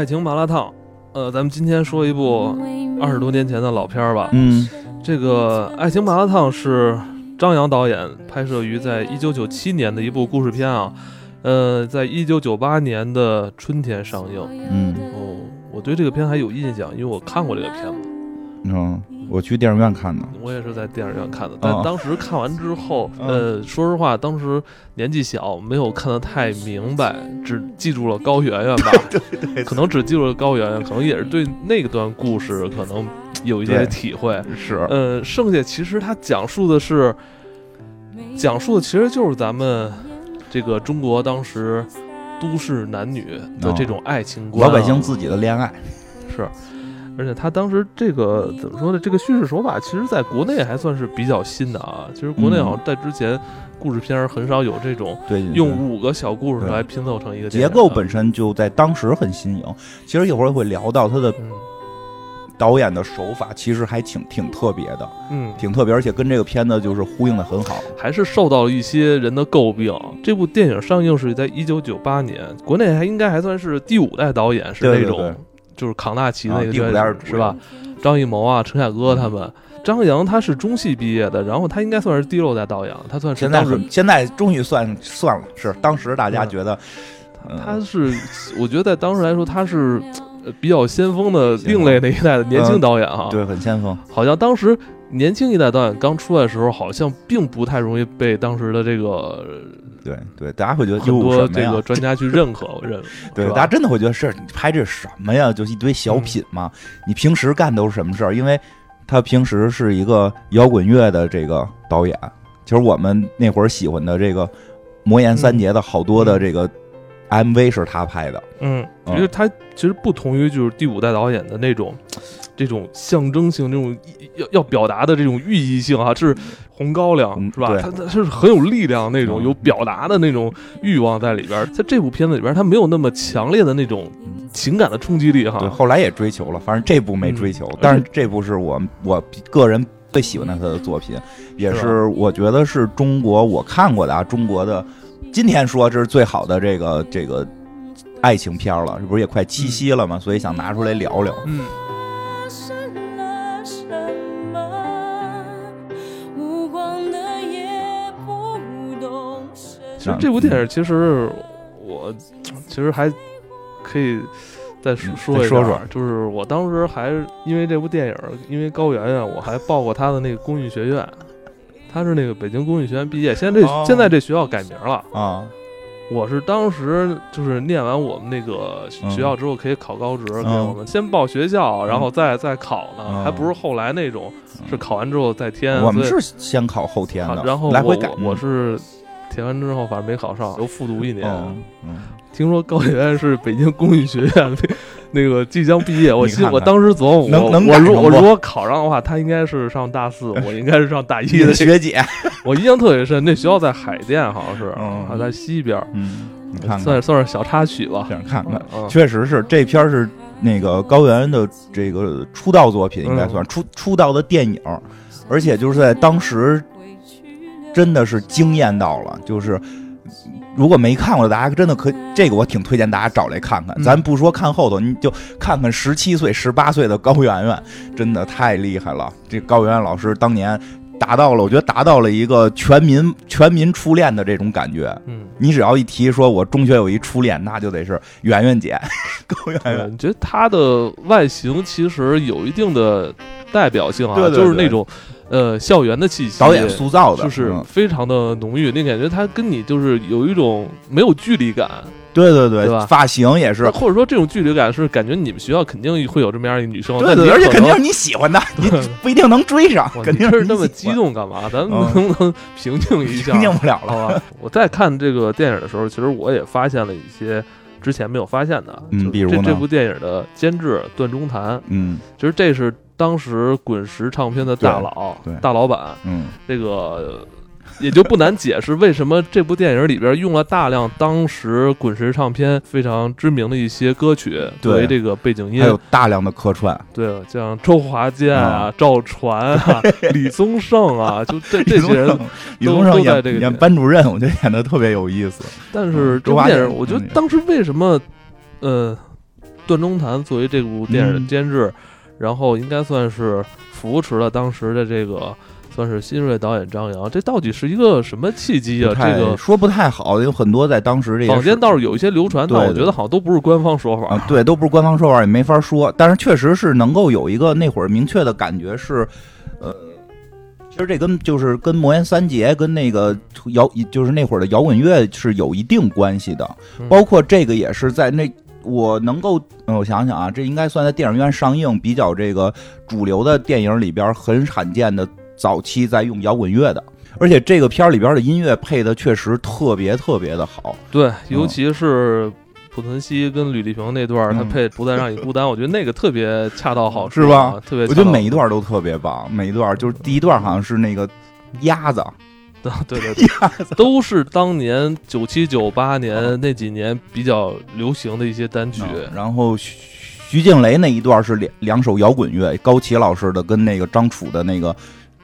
爱情麻辣烫，呃，咱们今天说一部二十多年前的老片儿吧。嗯。这个《爱情麻辣烫》是张扬导演拍摄于在一九九七年的一部故事片啊，呃，在一九九八年的春天上映。嗯。哦，我对这个片还有印象，因为我看过这个片子，嗯，我去电影院看的。我也是在电影院看的。但哦当时看完之后，嗯呃，说实话，当时年纪小，没有看得太明白，只记住了高圆圆吧。对可能只记住了高圆圆，可能也是对那段故事可能有一些体会。是，呃，剩下其实它讲述的是，讲述的其实就是咱们这个中国当时都市男女的这种爱情观、啊老百姓自己的恋爱。是，而且他当时这个怎么说呢？这个叙事手法，其实在国内还算是比较新的啊。其实国内嗯好像在之前故事片儿很少有这种对，用五个小故事来拼凑成一个结构本身就在当时很新颖。其实一会儿会聊到他的嗯导演的手法，其实还挺挺特别的，嗯，挺特别，而且跟这个片子就是呼应的很好。还是受到了一些人的诟病。这部电影上映是在一九九八年，国内还应该还算是第五代导演，是那种对对对就是扛大旗那个是吧？张艺谋啊，陈凯歌他们。张扬他是中戏毕业的，然后他应该算是第六代导演，他算是现在现在终于算算了，是当时大家嗯觉得，嗯他是，我觉得在当时来说，他是呃比较先锋的另类那一代的年轻导演啊。对很先锋。好像当时年轻一代导演刚出来的时候，好像并不太容易被当时的这个对对，大家会觉得很多这个？专家去认可。我认 为，对，大家真的会觉得是你拍这什么呀？就一堆小品嘛。你平时干都是什么事儿？因为他平时是一个摇滚乐的这个导演。其实我们那会儿喜欢的这个魔岩三杰的好多的这个 MV 是他拍的。嗯，嗯因为他其实不同于就是第五代导演的那种。这种象征性、这种要要表达的这种寓意性啊，是红高粱嗯是吧？对他他是很有力量那种，嗯有表达的那种欲望在里边儿。在这部片子里边儿，他没有那么强烈的那种情感的冲击力哈对，哈。后来也追求了，反正这部没追求，嗯但是这部是我我个人最喜欢的他的作品，也是是我觉得是中国我看过的啊，中国的今天说这是最好的这个这个爱情片了，这不是也快七夕了吗？所以想拿出来聊聊。嗯，发生了什么？无光的夜不懂深其实这部电影其实我其实还可以再说嗯说一下说说就是我当时还因为这部电影，因为高圆圆，我还报过她的那个公益学院。她是那个北京工艺学院毕业，现在这、哦现在这学校改名了。啊，我是当时就是念完我们那个嗯学校之后可以考高职，给嗯我们先报学校，然后再再考呢，嗯还不是后来那种是考完之后再填。我们是先考后填的，然后来回改。我我我是填完之后反正没考上，又复读一年。听说高圆圆是北京工艺学院那 那个即将毕业，我心我当时琢磨，我能能我如我如果考上的话，她应该是上大四，我应该是上大一的。学姐，我印象特别深，那学校在海淀，好像是，嗯还在西边，嗯，你看看，算是算是小插曲吧。想看看。嗯，确实是这片是那个高圆圆的这个出道作品，应该算、出出道的电影，而且就是在当时真的是惊艳到了，就是。如果没看过的，大家真的可这个我挺推荐大家找来看看。嗯咱不说看后头，你就看看十七岁、十八岁的高圆圆，真的太厉害了。这高圆圆老师当年达到了，我觉得达到了一个全民全民初恋的这种感觉。嗯，你只要一提说我中学有一初恋，那就得是圆圆姐，高圆圆。你觉得她的外形其实有一定的代表性啊，对对对就是那种呃校园的气息，导演塑造的，就是嗯非常的浓郁，那感觉他跟你就是有一种没有距离感，对对对，发型也是，或者说这种距离感是感觉你们学校肯定会有这么样一个女生，对对，而且肯定是你喜欢的，你不一定能追上，肯定是那么激动干嘛？咱们嗯能不能平静一下？平静不了了。吧，我在看这个电影的时候，其实我也发现了一些之前没有发现的，就是嗯比如呢？这这部电影的监制段中谈，嗯。其实这是当时滚石唱片的大佬大老板，嗯，这个也就不难解释为什么这部电影里边用了大量当时滚石唱片非常知名的一些歌曲作为这个背景音还，有大量的客串，对，像周华健啊、赵传啊、李宗盛啊，就这这些人。李宗盛演演班主任，我觉得演的特别有意思。但是周华健这部电影，我觉得嗯当时为什么，呃，段中谈作为这部电影的嗯监制，然后应该算是扶持了当时的这个算是新锐导演张扬。这到底是一个什么契机啊？这个说不太好，有很多在当时这个坊间倒是有一些流传，但我觉得好像都不是官方说法。啊，对，都不是官方说法，也没法说。但是确实是能够有一个那会儿明确的感觉是，呃，其实这跟就是跟魔岩三杰跟那个摇，就是那会儿的摇滚乐是有一定关系的。嗯包括这个也是在那我能够，呃我想想啊，这应该算在电影院上映比较这个主流的电影里边很罕见的早期在用摇滚乐的。而且这个片儿里边的音乐配的确实特别特别的好，对，尤其是濮存昕跟吕丽萍那段儿，他嗯配《不再让你孤单》，我觉得那个特别恰到好处，是吧？特别，我觉得每一段都特别棒，每一段就是第一段好像是那个鸭子，对对对，都是当年九七九八年那几年比较流行的一些单曲。嗯然后徐徐静蕾那一段是两两首摇滚乐，高旗老师的跟那个张楚的那个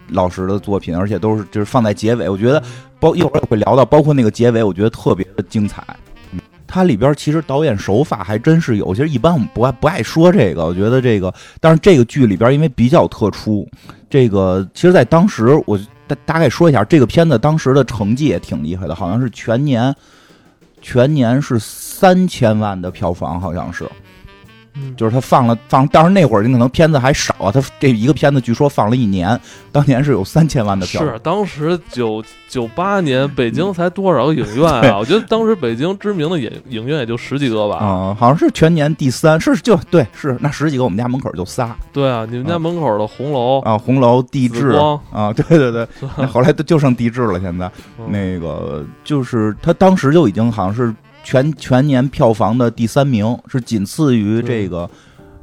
老师的作品，而且都是就是放在结尾，我觉得包一会儿会聊到，包括那个结尾，我觉得特别的精彩。嗯它里边其实导演手法还真是有，其实一般我们不爱不爱说这个，我觉得这个，但是这个剧里边因为比较特殊，这个其实在当时我大大概说一下，这个片子当时的成绩也挺厉害的，好像是全年全年是三千万的票房，好像是。嗯，就是他放了放，当然那会儿你可能片子还少啊，他这一个片子据说放了一年，当年是有三千万的票。是当时九九八年北京才多少个影院对啊？我觉得当时北京知名的影影院也就十几个吧。啊、好像是全年第三，是就对是那十几个，我们家门口就仨。对啊，你们家门口的红楼、啊，红楼、地质，啊，对对对，那后来都就剩地质了，现在。嗯。那个就是他当时就已经好像是全全年票房的第三名，是仅次于这个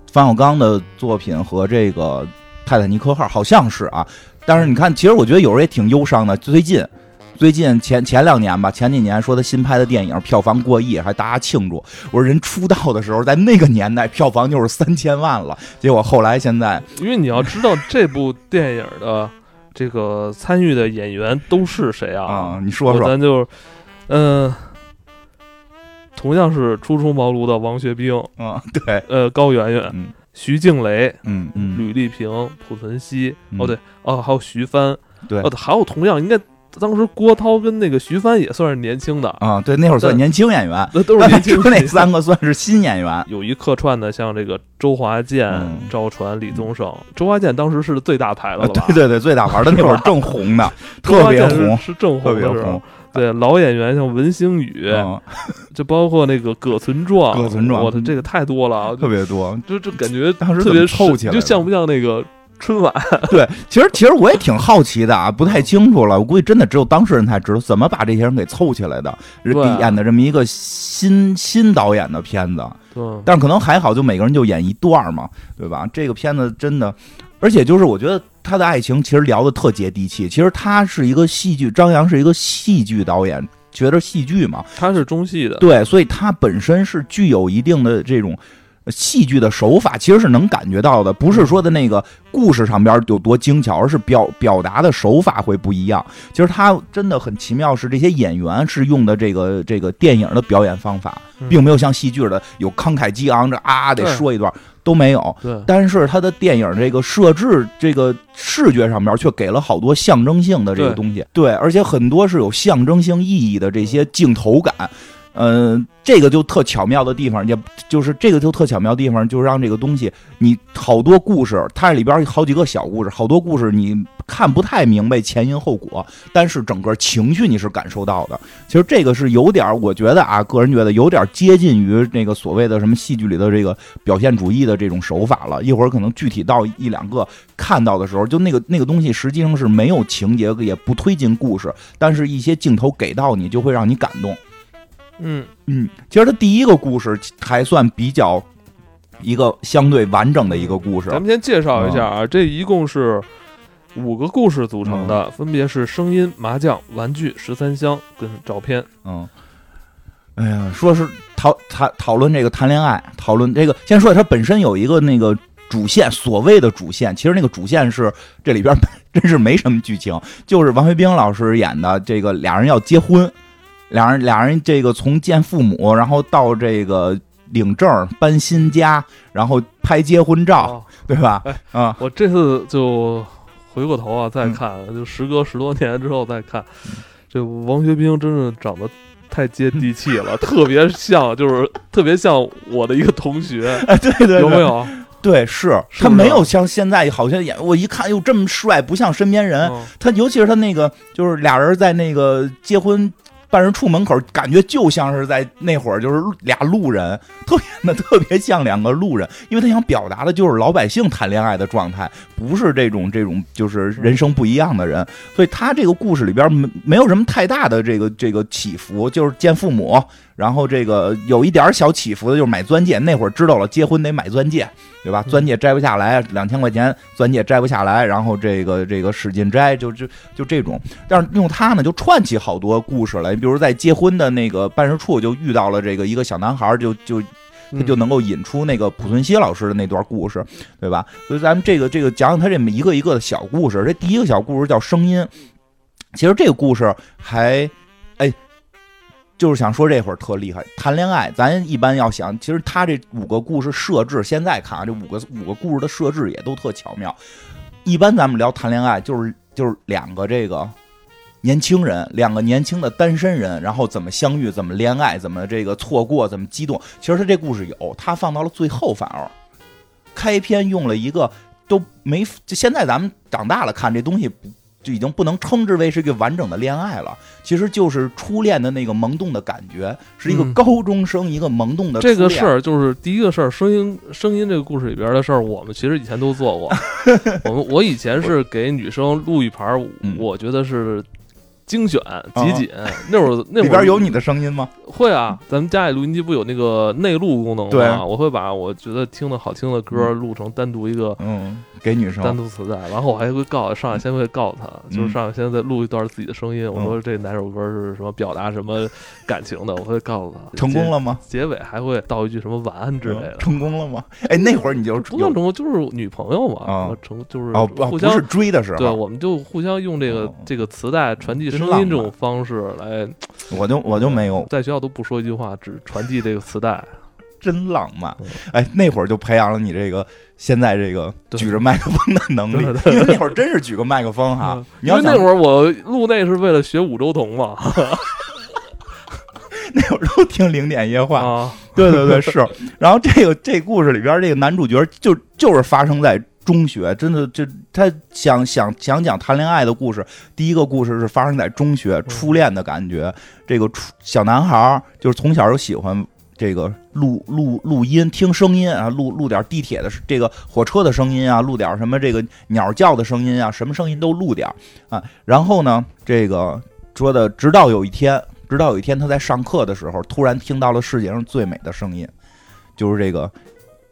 冯小刚的作品和这个泰坦尼克号，好像是啊。但是你看，其实我觉得有时候也挺忧伤的。最近，最近前前两年吧，前几年说他新拍的电影票房过亿，还大家庆祝。我说人出道的时候，在那个年代票房就是三千万了，结果后来现在因为你要知道这部电影的这个参与的演员都是谁啊？啊、你说说咱就，嗯、同样是初出茅庐的王学兵，嗯，对，呃，高圆圆、嗯徐静蕾、嗯嗯，吕丽萍、濮存昕，嗯哦对，哦还有徐帆，对哦还有同样应该当时郭涛跟那个徐帆也算是年轻的，啊，对，那会儿算年轻演员，那都是 年轻那。三个算是新演员。有一客串的，像这个周华健、嗯赵传、李宗盛。周华健当时是最大牌的啊，了吧？对对对，最大牌的那会儿正红呢，特别红，是正特别红的时候红。。对老演员像文星宇，嗯，就包括那个葛存壮，葛存壮我的这个太多了啊，特别多。就就感觉当时特别凑起来就像不像那个春晚？对，其实其实我也挺好奇的啊，不太清楚了。我估计真的只有当事人才知道怎么把这些人给凑起来的，演的这么一个新新导演的片子。对，但是可能还好，就每个人就演一段嘛，对吧？这个片子真的，而且就是我觉得他的爱情其实聊的特接地气。其实他是一个戏剧，张扬是一个戏剧导演，觉得戏剧嘛，他是中戏的，对，所以他本身是具有一定的这种呃戏剧的手法，其实是能感觉到的，不是说的那个故事上边有多精巧，而是表表达的手法会不一样。其实他真的很奇妙，是这些演员是用的这个这个电影的表演方法，嗯并没有像戏剧的有慷慨激昂，这啊得说一段都没有。对。但是他的电影这个设置，这个视觉上面却给了好多象征性的这个东西，对，而且很多是有象征性意义的这些镜头感，嗯、这个就特巧妙的地方，也就是这个就特巧妙的地方，就让这个东西，你好多故事，它里边好几个小故事，好多故事你看不太明白前因后果，但是整个情绪你是感受到的。其实这个是有点儿，我觉得啊，个人觉得有点接近于那个所谓的什么戏剧里的这个表现主义的这种手法了。一会儿可能具体到一两个看到的时候，就那个那个东西实际上是没有情节，也不推进故事，但是一些镜头给到你，就会让你感动。嗯，嗯，其实它第一个故事还算比较一个相对完整的一个故事。咱们先介绍一下啊，这一共是五个故事组成的，分别是声音、麻将、玩具、十三香跟照片。嗯，哎呀，说是讨讨讨论这个谈恋爱，讨论这个，先说它本身有一个那个主线，所谓的主线，其实那个主线是这里边 真是没什么剧情，就是王学兵老师演的这个俩人要结婚，俩人俩人这个从见父母，然后到这个领证、搬新家，然后拍结婚照，啊对吧哎？啊，我这次就回过头啊再嗯看，就时隔十多年之后再看，这王学兵真是长得太接地气了，特别像，就是特别像我的一个同学，哎，对对对，有没？有？对，是他没有像现在好像演，我一看哟这么帅，不像身边人。嗯他尤其是他那个，就是俩人在那个结婚办事处门口，感觉就像是在那会儿就是俩路人，特别的特别像两个路人，因为他想表达的就是老百姓谈恋爱的状态，不是这种这种就是人生不一样的人，所以他这个故事里边没没有什么太大的这个这个起伏，就是见父母，然后这个有一点小起伏的就是买钻戒，那会儿知道了结婚得买钻戒，对吧？嗯钻戒摘不下来，两千块钱钻戒摘不下来，然后这个这个使劲摘，就就就这种。但是用它呢，就串起好多故事来，比如在结婚的那个办事处就遇到了这个一个小男孩，就就他嗯就能够引出那个濮存昕老师的那段故事，对吧？所以咱们这个这个讲讲他这么一个一个的小故事。这第一个小故事叫声音，其实这个故事还，哎，就是想说这会儿特厉害，谈恋爱，咱一般要想，其实他这五个故事设置，现在看啊，这五个五个故事的设置也都特巧妙。一般咱们聊谈恋爱，就是就是两个这个年轻人，两个年轻的单身人，然后怎么相遇，怎么恋爱，怎么这个错过，怎么激动。其实他这故事有，他放到了最后，反而开篇用了一个都没，现在咱们长大了看这东西不。就已经不能称之为是一个完整的恋爱了，其实就是初恋的那个萌动的感觉，是一个嗯高中生一个萌动的这个事儿就是第一个事儿，声音声音这个故事里边的事儿，我们其实以前都做过。我们我以前是给女生录一盘我觉得是精选集锦。那会儿那会儿里边有你的声音吗？会啊，咱们家里录音机不有那个内录功能对吗？我会把我觉得听的好听的歌嗯录成单独一个嗯，给女生单独磁带，然后我还会告上海先会告诉他，就是嗯上海先在录一段自己的声音，我说这哪首歌是什么表达什么感情的，我会告诉他。成功了吗？结，尾还会道一句什么晚安之类的嗯。成功了吗？哎，那会儿你就有不算成功，就是女朋友嘛，啊成就是哦，相不是追的时对，我们就互相用这个哦这个磁带传递声音这种方式来，我就我就没有，在学校都不说一句话，只传递这个磁带。真浪漫嗯。哎，那会儿就培养了你这个现在这个举着麦克风的能力，那会儿真是举个麦克风哈嗯。你要想因为那会儿我录那是为了学五周同嘛 那会儿都听零点夜话，啊，对对对，是。然后这个这故事里边，这个男主角就就是发生在中学，真的，就他想想想讲谈恋爱的故事。第一个故事是发生在中学，初恋的感觉。这个初小男孩儿就是从小就喜欢这个录录录音，听声音啊，录录点地铁的这个火车的声音啊，录点什么这个鸟叫的声音啊，什么声音都录点啊。然后呢，这个说的，直到有一天。直到有一天，他在上课的时候，突然听到了世界上最美的声音，就是这个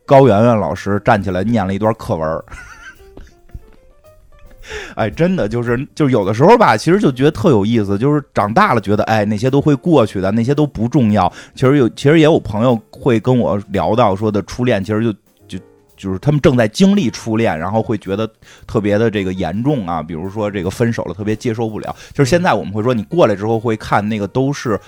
高圆圆老师站起来念了一段课文。哎，真的就是就是有的时候吧，其实就觉得特有意思，就是长大了觉得哎那些都会过去的，那些都不重要。其实有其实也有朋友会跟我聊到说的初恋，其实就就就是他们正在经历初恋，然后会觉得特别的这个严重啊，比如说这个分手了特别接受不了。就是现在我们会说你过来之后会看那个都是。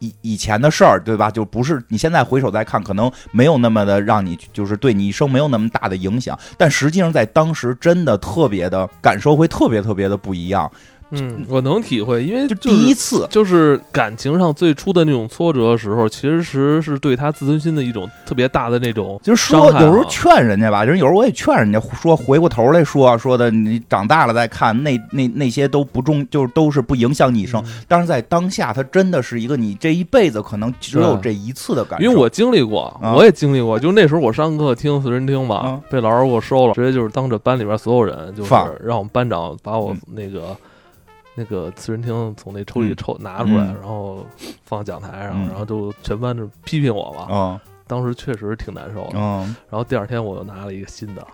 以以前的事儿，对吧？就不是你现在回首再看，可能没有那么的让你，就是对你一生没有那么大的影响，但实际上在当时真的特别的感受会特别特别的不一样。嗯，我能体会，因为第一次，就是感情上最初的那种挫折的时候，其实是对他自尊心的一种特别大的那种就是说有时候劝人家吧，就是有时候我也劝人家说，回过头来说说的，你长大了再看，那那那些都不重，就是都是不影响你一生。嗯。但是在当下，他真的是一个你这一辈子可能只有这一次的感受。因为我经历过，啊。我也经历过，就那时候我上课听私人听嘛，啊。被老师给我收了，直接就是当着班里边所有人，就是让我们班长把我嗯。那个、那个四人厅从那抽屉里抽、拿出来，嗯然后放讲台上，嗯然后就全班就批评我嘛。嗯当时确实挺难受的。嗯，然后第二天我又拿了一个新的，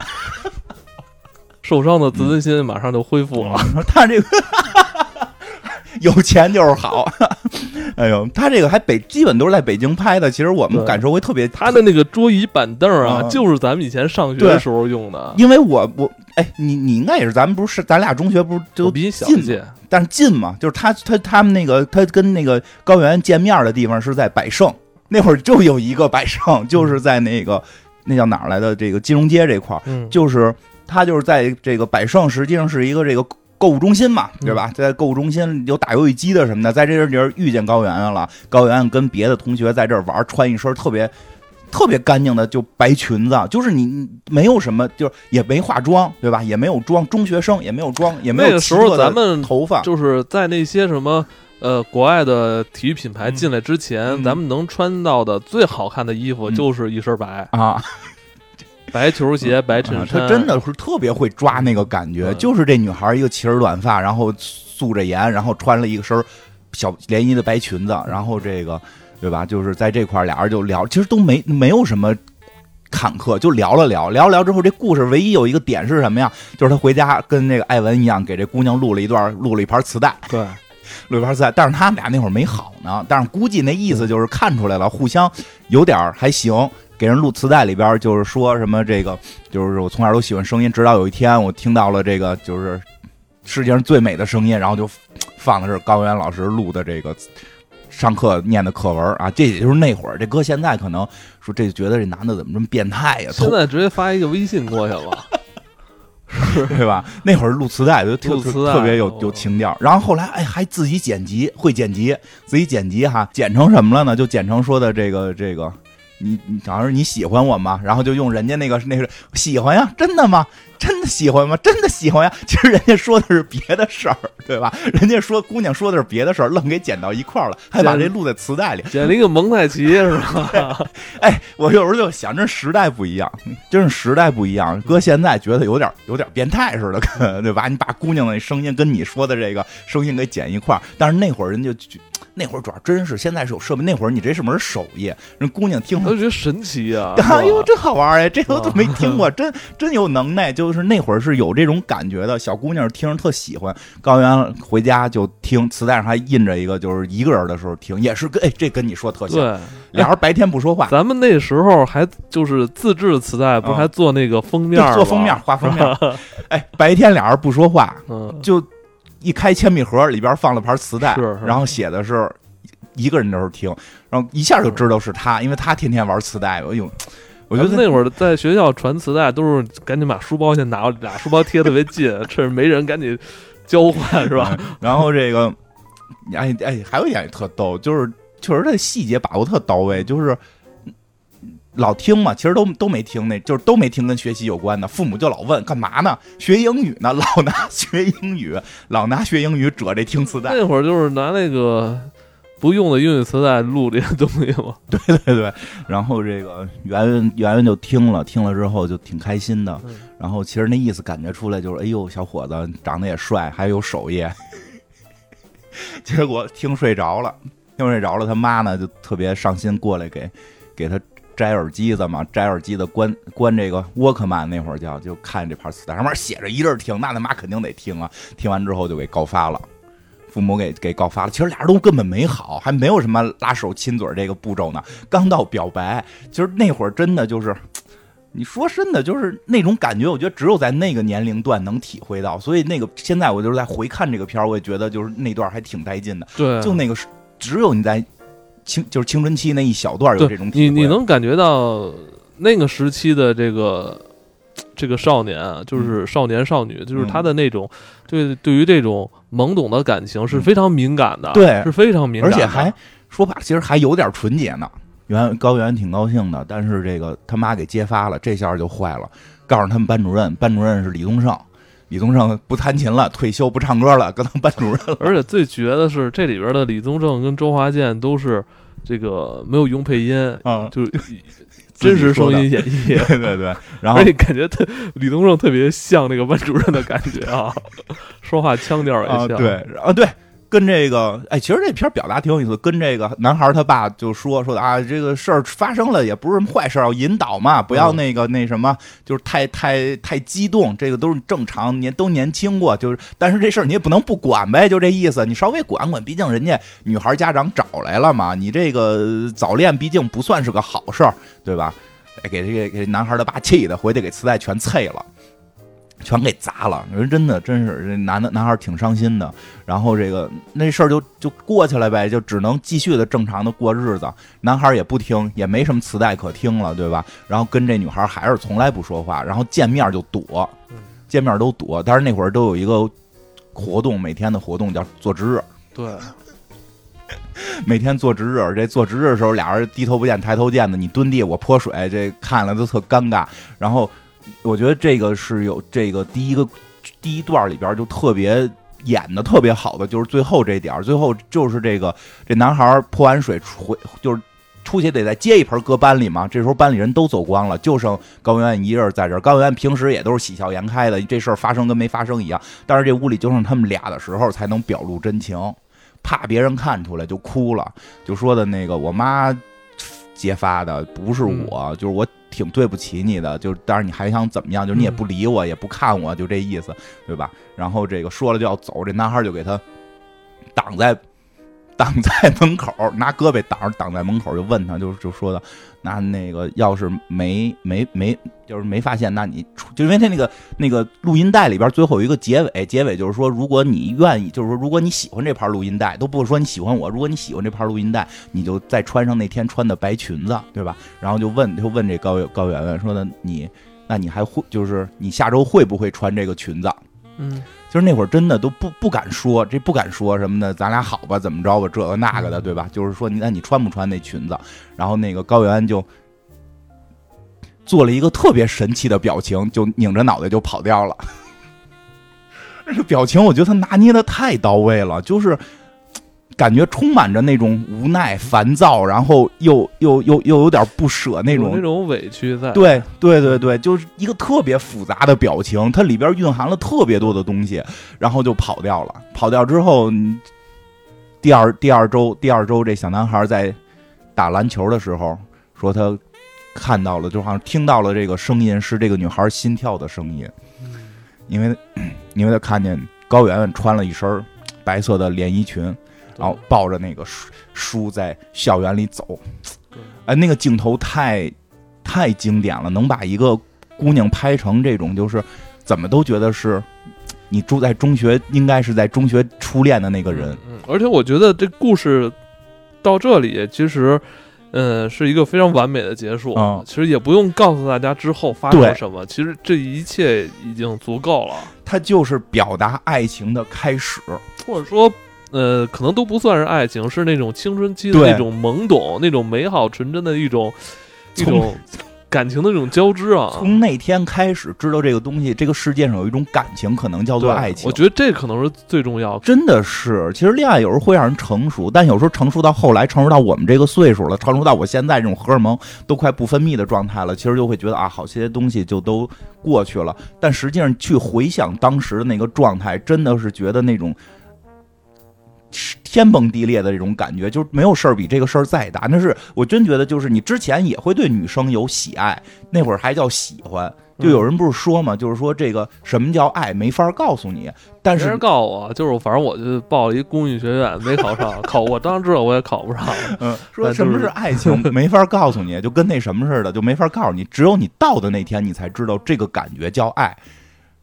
受伤的自尊心马上就恢复了。他这个 有钱就是好。哎呦，他这个还北基本都是在北京拍的，其实我们感受会特别。他的那个桌椅板凳啊，嗯就是咱们以前上学的时候用的。因为我我哎，你你应该也是，咱们不是咱俩中学不是我就比你小但是近嘛，就是他他他们那个他跟那个高原见面的地方是在百盛，那会儿就有一个百盛，就是在那个那叫哪儿来的这个金融街这块儿，嗯，就是他就是在这个百盛，实际上是一个这个购物中心嘛，对吧？在购物中心有打游戏机的什么的，在这地儿遇见高圆圆了，高圆圆跟别的同学在这儿玩，穿一身特别。特别干净的就白裙子，就是你你没有什么，就是也没化妆，对吧？也没有妆，中学生也没有妆，也没有那个时候咱们头发，就是在那些什么呃国外的体育品牌嗯进来之前，嗯咱们能穿到的最好看的衣服嗯就是一身白，啊，白球鞋、白衬衫，啊她真的是特别会抓那个感觉，嗯就是这女孩一个齐耳短发，然后素着颜，然后穿了一个身小连衣的白裙子，然后这个对吧？就是在这块儿俩人就聊，其实都没没有什么。坎坷就聊了聊，聊了聊之后，这故事唯一有一个点是什么呀？就是他回家跟那个艾文一样，给这姑娘录了一段，录了一盘磁带，对，录一盘磁带。但是他们俩那会儿没好呢，但是估计那意思就是看出来了，互相有点还行。给人录磁带里边儿就是说什么这个，就是我从小都喜欢声音，直到有一天我听到了这个就是世界上最美的声音，然后就放的是高原老师录的这个上课念的课文啊，这也就是那会儿。这搁现在可能说这觉得这男的怎么这么变态呀、现在直接发一个微信过去了，对吧？那会儿录磁带就特特别有哦有情调。然后后来哎还自己剪辑，会剪辑，自己剪辑哈，剪成什么了呢？就剪成说的这个这个。你你好像是你喜欢我吗？然后就用人家那个那个喜欢呀，真的吗？真的喜欢吗？真的喜欢呀。其实人家说的是别的事儿，对吧？人家说姑娘说的是别的事儿，愣给剪到一块儿了，还把这录在磁带里。剪了一个蒙太奇是吧？哎，我有时候就想，这时代不一样，真是时代不一样。搁现在觉得有点有点变态似的，跟对吧？你把姑娘的声音跟你说的这个声音给剪一块儿，但是那会儿人就那会儿主要真是，现在是有设备，那会儿你这是门手艺，人姑娘听了。我就觉得神奇呀、哎呦，真好玩哎！这都都没听过，真真有能耐。就是那会儿是有这种感觉的，小姑娘听着特喜欢。高原回家就听，磁带上还印着一个，就是一个人的时候听，也是跟哎，这跟你说特像。对，俩人白天不说话，咱们那时候还就是自制磁带，不还做那个封面做封面画封面。哎，白天俩人不说话，嗯，就一开铅笔盒，里边放了盘磁带，是是然后写的是一个人的时候听，然后一下就知道是他，因为他天天玩磁带。哎呦，我觉得那会儿在学校传磁带，都是赶紧把书包先拿过来，俩书包贴特别近，趁着没人赶紧交换，是吧？嗯然后这个，哎哎，还有一点也特逗，就是确实这细节把握特到位，就是。老听嘛，其实都都没听那，就是都没听跟学习有关的。父母就老问干嘛呢？学英语呢，老拿学英语，老拿学英语褶这听磁带。那会儿就是拿那个不用的英语磁带录这些东西嘛。对对对，然后这个圆圆圆圆就听了，听了之后就挺开心的嗯。然后其实那意思感觉出来就是，哎呦，小伙子长得也帅，还有手艺。结果听睡着了，听睡着了，他妈呢就特别上心过来给给他摘耳机子嘛，摘耳机子关关这个沃克曼那会儿叫就看这盘磁带上面写着一人听，那他妈肯定得听啊！听完之后就给告发了。父母给给告发了，其实俩人都根本没好，还没有什么拉手亲嘴这个步骤呢。刚到表白，其实那会儿真的就是，你说真的就是那种感觉，我觉得只有在那个年龄段能体会到。所以那个现在我就是在回看这个片儿，我也觉得就是那段还挺带劲的。对，就那个是只有你在青就是青春期那一小段有这种体会。你你能感觉到那个时期的这个这个少年啊，就是少年少女，就是他的那种对对于这种懵懂的感情是非常敏感的，对是非常敏感的，而且还说白了，其实还有点纯洁呢。原高原挺高兴的，但是这个他妈给揭发了，这下就坏了。告诉他们班主任，班主任是李宗盛，李宗盛不弹琴了，退休不唱歌了，跟当班主任了。而且最绝的是，这里边的李宗盛跟周华健都是这个没有用配音，啊，就是真实声音演绎，对对对，然后而且感觉特李宗盛特别像那个班主任的感觉啊，说话腔调也啊，像，对啊，对，跟这个，哎，其实这片儿表达挺有意思，跟这个男孩他爸就说说的啊，这个事儿发生了也不是什么坏事儿，要引导嘛，不要嗯那个那什么，就是太太太激动，这个都是正常，年都年轻过，就是，但是这事儿你也不能不管呗，就这意思，你稍微管管，毕竟人家女孩家长找来了嘛，你这个早恋毕竟不算是个好事儿，对吧？哎，给这个给男孩他爸气的，回去给磁带全碎了。全给砸了。人真的真是这男的男孩挺伤心的。然后这个那事儿就就过去了呗，就只能继续的正常的过日子。男孩也不听，也没什么磁带可听了，对吧？然后跟这女孩还是从来不说话，然后见面就躲嗯，见面都躲。但是那会儿都有一个活动，每天的活动叫做值日。对，每天做值日，这做值日的时候，俩人低头不见抬头见的，你蹲地我泼水，这看了都特尴尬。然后我觉得这个是有这个第一个第一段里边就特别演的特别好的，就是最后这点儿，最后就是这个这男孩泼完水回就是。出去得再接一盆搁班里嘛，这时候班里人都走光了，就剩高圆圆一个人在这儿。高圆圆平时也都是喜笑颜开的，这事儿发生跟没发生一样。但是这屋里就剩他们俩的时候，才能表露真情。怕别人看出来就哭了，就说的那个我妈揭发的不是我，就是我挺对不起你的，就是但是你还想怎么样？就是你也不理我，也不看我，就这意思，对吧？然后这个说了就要走，这男孩就给他挡在挡在门口，拿胳膊挡着挡在门口，就问他，就就说的那那个要是没没没就是没发现，那你出就因为他那个那个录音带里边最后有一个结尾，结尾就是说，如果你愿意，就是说如果你喜欢这盘录音带，都不是说你喜欢我，如果你喜欢这盘录音带，你就再穿上那天穿的白裙子，对吧？然后就问就问这高高圆圆说的你，那你还会就是你下周会不会穿这个裙子？嗯，就是那会儿真的都不不敢说，这不敢说什么的，咱俩好吧，怎么着吧，这个那个的，对吧？就是说，那你穿不穿那裙子？然后那个高圆圆就做了一个特别神奇的表情，就拧着脑袋就跑掉了。这个表情，我觉得他拿捏的太到位了，就是感觉充满着那种无奈、烦躁，然后又又又又有点不舍那种那种委屈在。对对对对，就是一个特别复杂的表情，它里边蕴含了特别多的东西，然后就跑掉了。跑掉之后，嗯第二第二周，第二周这小男孩在打篮球的时候说他看到了，就好像听到了这个声音是这个女孩心跳的声音，嗯因为因为他看见高圆圆穿了一身白色的连衣裙，然后抱着那个书书在校园里走。哎，那个镜头太太经典了，能把一个姑娘拍成这种，就是怎么都觉得是你住在中学，应该是在中学初恋的那个人。嗯，而且我觉得这故事到这里其实。嗯，是一个非常完美的结束。嗯其实也不用告诉大家之后发生了什么，其实这一切已经足够了，它就是表达爱情的开始。或者说，呃，可能都不算是爱情，是那种青春期的那种懵懂、那种美好纯真的一种一种感情的那种交织啊。从那天开始知道这个东西，这个世界上有一种感情，可能叫做爱情。我觉得这可能是最重要的。真的是，其实恋爱有时候会让人成熟，但有时候成熟到后来，成熟到我们这个岁数了，成熟到我现在这种荷尔蒙都快不分泌的状态了，其实就会觉得啊，好些东西就都过去了。但实际上去回想当时的那个状态，真的是觉得那种天崩地裂的这种感觉，就是没有事儿比这个事儿再大。那是我真觉得，就是你之前也会对女生有喜爱，那会儿还叫喜欢。就有人不是说嘛，就是说这个什么叫爱，没法告诉你，但是告诉我，就是反正我就报了一公益学院，没考上，考我当然知道我也考不上。嗯，说什么是爱情，没法告诉你，就跟那什么似的，就没法告诉你，只有你到的那天，你才知道这个感觉叫爱。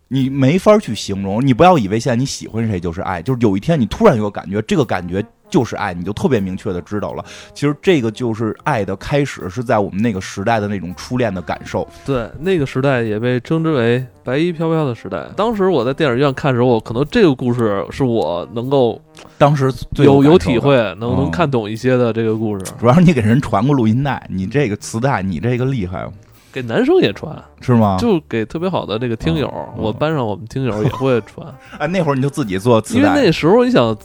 你没法去形容，你不要以为现在你喜欢谁就是爱，就是有一天你突然有个感觉，这个感觉就是爱，你就特别明确的知道了。其实这个就是爱的开始，是在我们那个时代的那种初恋的感受。对，那个时代也被称之为“白衣飘飘”的时代。当时我在电影院看的时候，可能这个故事是我能够当时最有有体会，能嗯能看懂一些的这个故事。主要是你给人传过录音带，你这个磁带，你这个厉害给男生也传，是吗？就给特别好的这个听友，嗯我班上我们听友也会传，哎，那会儿你就自己做磁带，因为那时候你想。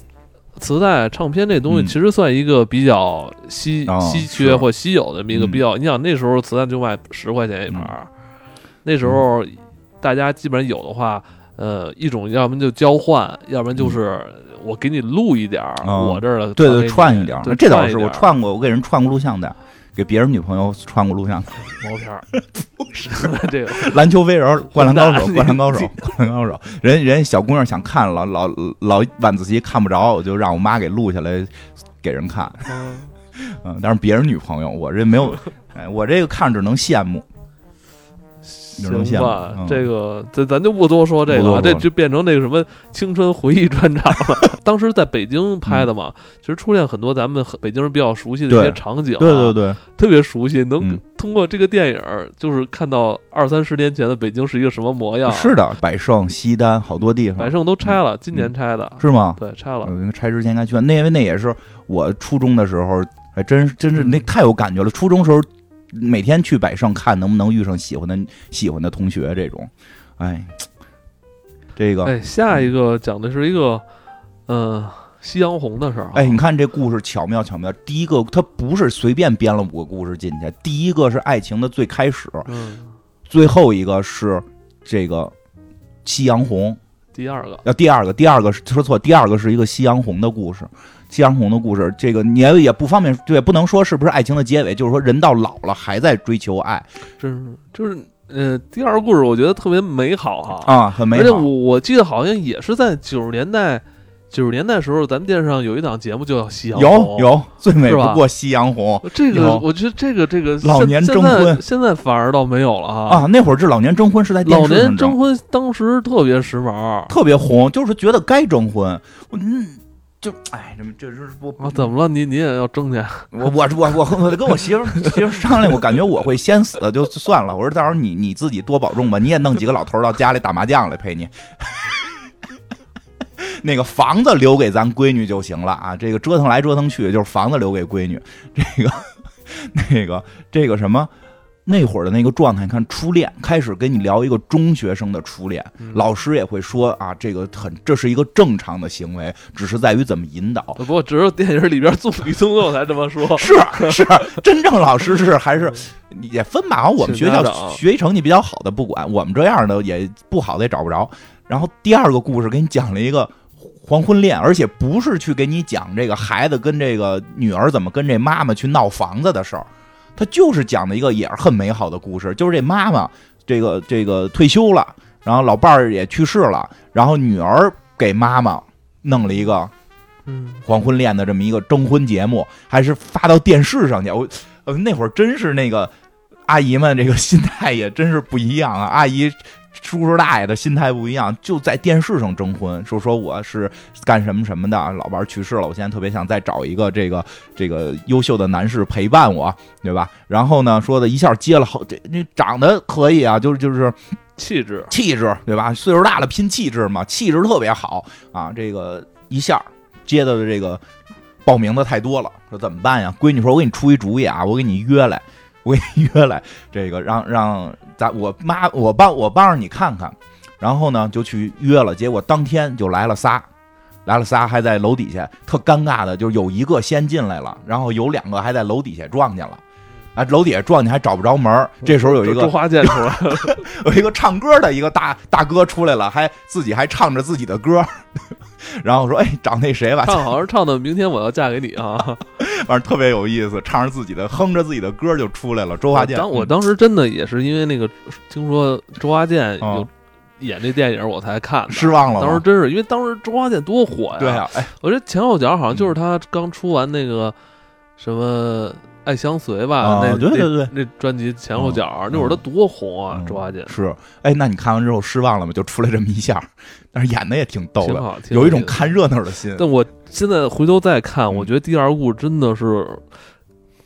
磁带、唱片这东西嗯其实算一个比较稀、哦稀缺或稀有的这么一个嗯比较。你想那时候磁带就卖十块钱一盘儿，那时候大家基本上有的话，呃，一种要不然就交换，要不然就是我给你录一点儿、哦我这儿的，对对，串一点儿，对这倒是我串过，我给人串过录像带，给别人女朋友穿过录像带。毛片儿，不是这个篮球飞人、灌篮高手、灌篮高手、灌篮高手，人人小姑娘想看老，老老晚自习看不着，我就让我妈给录下来给人看。嗯 嗯，但是别人女朋友，我这没有，哎，我这个看着只能羡慕。行吧，嗯这个咱咱就不多说这个了，这就变成那个什么青春回忆专场了。当时在北京拍的嘛，其实出现很多咱们很北京人比较熟悉的一些场景、啊，对对对，特别熟悉，能嗯通过这个电影，就是看到二三十年前的北京是一个什么模样。是的，百盛、西单好多地方，百盛都拆了，今年拆的，是吗？对，拆了。呃，拆之前应该去，那因为那也是我初中的时候，还真真是嗯那太有感觉了。初中时候每天去百盛看能不能遇上喜欢的喜欢的同学这种，哎，这个哎，下一个讲的是一个，呃、夕阳红的事儿啊。哎，你看这故事巧妙巧妙。第一个，它不是随便编了五个故事进去，第一个是爱情的最开始，嗯，最后一个是这个夕阳红。第二个，要第二个，第二个是说错，第二个是一个夕阳红的故事。夕阳红的故事，这个你也也不方便，对，不能说是不是爱情的结尾，就是说人到老了还在追求爱真是就是，呃，第二个故事我觉得特别美好哈。啊，很美好而且我好。我记得好像也是在九十年代，九十年代时候，咱们电视上有一档节目叫《夕阳有红》。有有，最美不过夕阳红这个我觉得这个这个老年征婚现在反而倒没有了哈。啊。那会儿这老年征婚是在电老视上征，年征婚当时特别时髦特别红，就是觉得该征婚。嗯，就哎，这这是不啊！怎么了？你你也要争去？我我我我 我跟我媳妇媳妇商量，我感觉我会先死，就算了。我说到时候你你自己多保重吧，你也弄几个老头到家里打麻将来陪你。那个房子留给咱闺女就行了啊，这个折腾来折腾去，就是房子留给闺女。这个 那个这个什么。那会儿的那个状态，你看初恋开始跟你聊一个中学生的初恋，嗯老师也会说啊，这个很这是一个正常的行为，只是在于怎么引导。不过只有电影里边宋吕宗佑才这么说。是是，真正老师是还是也分吧。我们学校 学习成绩比较好的不管，我们这样的也不好的也找不着。然后第二个故事给你讲了一个黄昏恋，而且不是去给你讲这个孩子跟这个女儿怎么跟这妈妈去闹房子的事儿，他就是讲的一个也是很美好的故事，就是这妈妈这个这个退休了，然后老伴儿也去世了，然后女儿给妈妈弄了一个嗯，黄昏恋的这么一个征婚节目，还是发到电视上去。我呃那会儿真是那个阿姨们这个心态也真是不一样啊，阿姨。叔叔大爷的心态不一样，就在电视上征婚，说说我是干什么什么的，老伴去世了，我现在特别想再找一个这个这个优秀的男士陪伴我，对吧？然后呢，说的一下接了好，这这长得可以啊，就是就是气质。气质，对吧？岁数大了拼气质嘛，气质特别好啊。这个一下接到的这个报名的太多了，说怎么办呀？闺女说：“我给你出一主意啊，我给你约来，我给你约来，这个让让咱我妈我帮我帮着你看看。”然后呢，就去约了，结果当天就来了仨。来了仨，还在楼底下，特尴尬的，就是有一个先进来了，然后有两个还在楼底下撞见了，啊，楼底下撞见还找不着门儿这时候有一个 有一个唱歌的一个大大哥出来了，还自己还唱着自己的歌，然后说：“哎，找那谁吧。”唱好像唱的《明天我要嫁给你》啊。反正特别有意思，唱着自己的，哼着自己的歌就出来了。周华健，当我嗯当时真的也是因为那个听说周华健有哦演这电影，我才看的。失望了，当时真是因为当时周华健多火呀！对啊，哎，我觉得前后脚好像就是他刚出完那个什么《爱相随》吧，啊那对对对那那专辑前后脚，那会儿他多红啊，嗯周华健是，哎，那你看完之后失望了吗？就出来这么一下，但是演的也挺逗的，挺好，挺有一种看热闹的心。但我现在回头再看，嗯我觉得第二部真的是。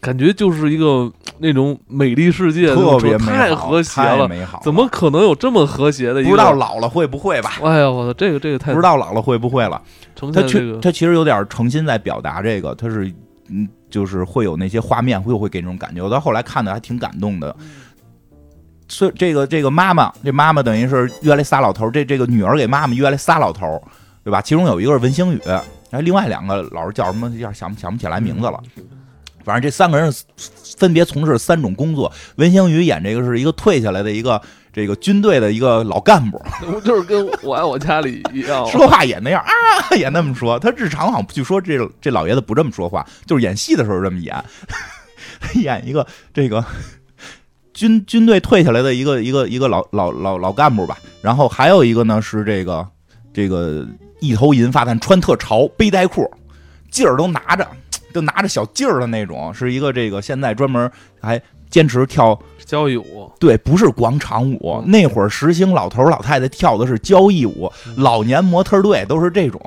感觉就是一个那种美丽世界，特别美好太和谐了，美好，怎么可能有这么和谐的一个？不知道老了会不会吧？哎呀，我操，这个这个太不知道老了会不会了？他确他其实有点诚心在表达这个，他是嗯，就是会有那些画面会会给那种感觉。我到后来看的还挺感动的。所以这个这个妈妈，这妈妈等于是约来仨老头儿，这这个女儿给妈妈约来仨老头儿，对吧？其中有一个是文星宇，然后，另外两个老是叫什么？一下想不想不起来名字了。反正这三个人分别从事三种工作。文星宇演这个是一个退下来的一个这个军队的一个老干部，我 就是跟我爱我家里一样，说话也那样啊，也那么说。他日常好像据说这这老爷子不这么说话，就是演戏的时候这么演，演一个这个军军队退下来的一个一个一个老老老老干部吧。然后还有一个呢是这个这个一头银发，但穿特潮，背带裤，劲儿都拿着，都拿着小劲儿的那种，是一个这个现在专门还坚持跳，交谊舞，对，不是广场舞。嗯那会儿实行老头老太太跳的是交谊舞，嗯老年模特队都是这种。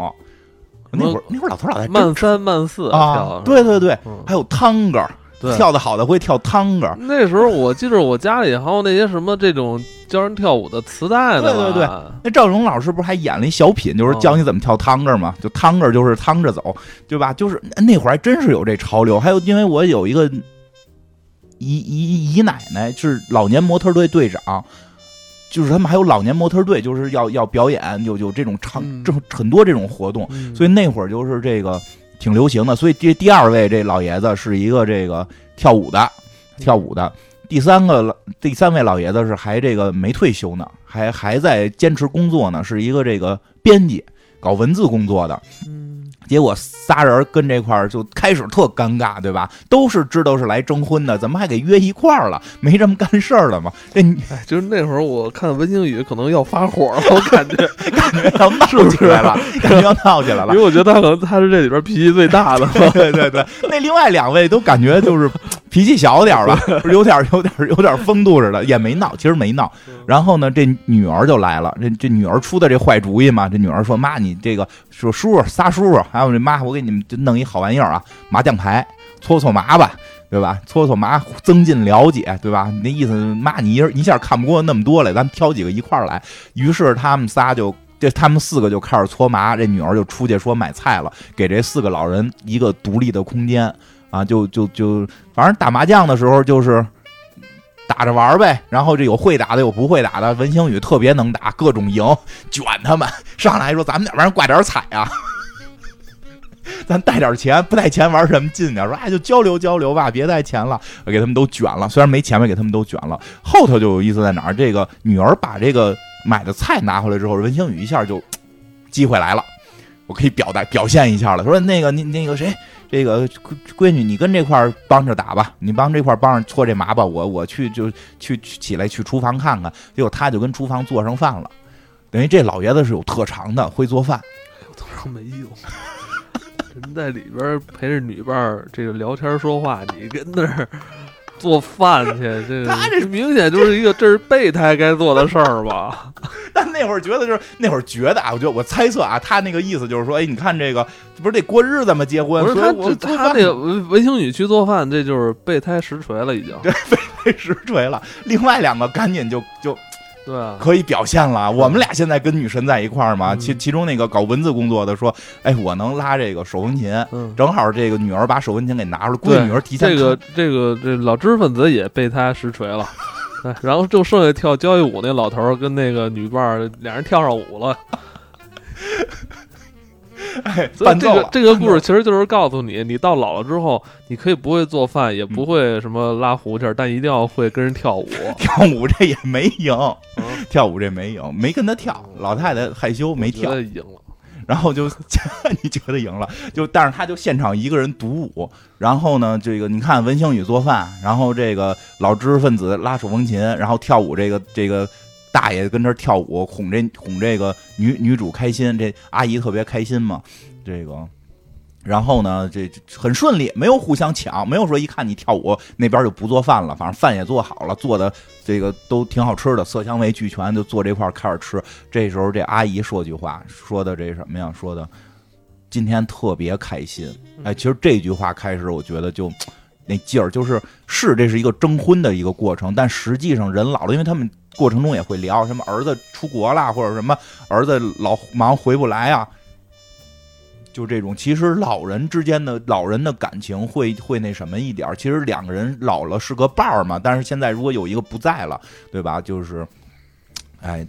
那会儿那会儿老头老太太慢三慢四啊，，对对对，嗯还有汤歌，对。跳的好的会跳探戈。那时候我记得我家里还有那些什么这种教人跳舞的磁带呢，对对对那赵荣老师不是还演了一小品，就是哦教你怎么跳探戈嘛？就探戈就是趟着走，对吧？就是那会儿还真是有这潮流。还有，因为我有一个姨姨姨奶奶是老年模特队队长，就是他们还有老年模特队，就是要要表演，有有这种长嗯这很多这种活动，嗯所以那会儿就是这个挺流行的。所以这第二位这老爷子是一个这个跳舞的，跳舞的。第三个老第三位老爷子是还这个没退休呢，还还在坚持工作呢，是一个这个编辑，搞文字工作的。嗯结果仨人跟这块儿就开始特尴尬，对吧？都是知道是来征婚的，怎么还给约一块儿了？没这么干事儿了吗？这你哎，就是那会儿我看文星宇可能要发火了，我感觉，感觉要闹起来了，感觉要闹起来了因为。我觉得他可能他是这里边脾气最大的。对对对，那另外两位都感觉就是脾气小点儿吧，有点有点有点风度似的，也没闹，其实没闹。然后呢，这女儿就来了，这这女儿出的这坏主意嘛，这女儿说妈，你这个说叔叔仨叔叔，还有这妈，我给你们弄一好玩意儿啊，麻将牌，搓搓麻吧。对吧？搓搓麻，增进了解，对吧？你那意思，妈，你一人一下看不过那么多来，咱们挑几个一块儿来。于是他们仨就，这他们四个就开始搓麻，这女儿就出去说买菜了，给这四个老人一个独立的空间啊，就就就，反正打麻将的时候就是打着玩呗。然后这有会打的，有不会打的。文星宇特别能打，各种赢，卷他们。上来说咱们哪边挂点彩啊？咱带点钱，不带钱玩什么劲呢？说哎，就交流交流吧，别带钱了，给他们都卷了。虽然没钱吧，给他们都卷了。后头就有意思在哪儿？这个女儿把这个买的菜拿回来之后，文星宇一下就机会来了，我可以表达表现一下了。说那个你那个谁，这个闺闺女，你跟这块帮着打吧，你帮这块帮着搓这麻吧，我我去就去起来去厨房看看。结果他就跟厨房做上饭了，等于这老爷子是有特长的，会做饭。当然没用。人在里边陪着女伴儿这个聊天说话，你跟那儿做饭去，这个 他这明显就是一个这是备胎该做的事儿吧？但那会儿觉得就是那会儿觉得啊，我觉得我猜测啊，他那个意思就是说，哎，你看这个不是得过日子吗？结婚，不是他这他那个文文星宇去做饭，这就是备胎实锤了，已经。对备胎实锤了。另外两个赶紧就就对啊，可以表现了。我们俩现在跟女神在一块儿嘛，嗯其其中那个搞文字工作的说，哎，我能拉这个手风琴。嗯，正好这个女儿把手风琴给拿出来，估计对女儿提前这个这个这老知识分子也被他实锤了。对，然后就剩下跳交谊舞那老头儿跟那个女伴儿俩人跳上舞了，哎所以这个伴奏。这个故事其实就是告诉你，你到老了之后，你可以不会做饭，也不会什么拉胡琴儿，但一定要会跟人跳舞。跳舞这也没赢，嗯跳舞这没赢，没跟他跳。老太太害羞没跳赢了。然后就 你觉得赢了，就但是他就现场一个人独舞，然后呢，这个你看文星宇做饭，然后这个老知识分子拉手风琴，然后跳舞，这个这个大爷跟这儿跳舞，哄这哄这个女女主开心，这阿姨特别开心嘛，这个。然后呢，这这很顺利，没有互相抢，没有说一看你跳舞那边就不做饭了，反正饭也做好了，做的这个都挺好吃的，色香味俱全，就坐这块儿开始吃。这时候这阿姨说句话，说的这什么呀？说的今天特别开心。哎，其实这句话开始，我觉得就那劲儿，就是是这是一个征婚的一个过程，但实际上人老了，因为他们过程中也会聊什么儿子出国啦，或者什么儿子老忙回不来啊。就这种，其实老人之间的老人的感情会会那什么一点。其实两个人老了是个伴儿嘛，但是现在如果有一个不在了，对吧？就是，哎，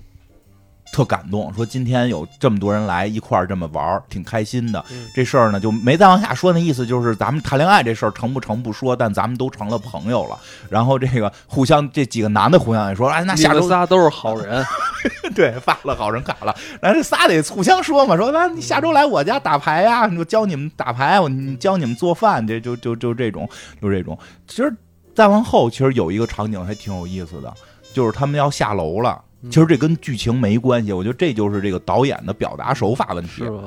特感动，说今天有这么多人来一块儿这么玩儿，挺开心的。嗯这事儿呢就没再往下说，那意思就是咱们谈恋爱这事儿成不成不说，但咱们都成了朋友了。然后这个互相这几个男的互相也说，哎，那下周仨都是好人，对发了好人卡了，然后这仨得互相说嘛，说那你下周来我家打牌呀，我教你们打牌，我教你们做饭，这就就就这种，就这种。其实再往后，其实有一个场景还挺有意思的，就是他们要下楼了。嗯其实这跟剧情没关系，我觉得这就是这个导演的表达手法问题是。吧？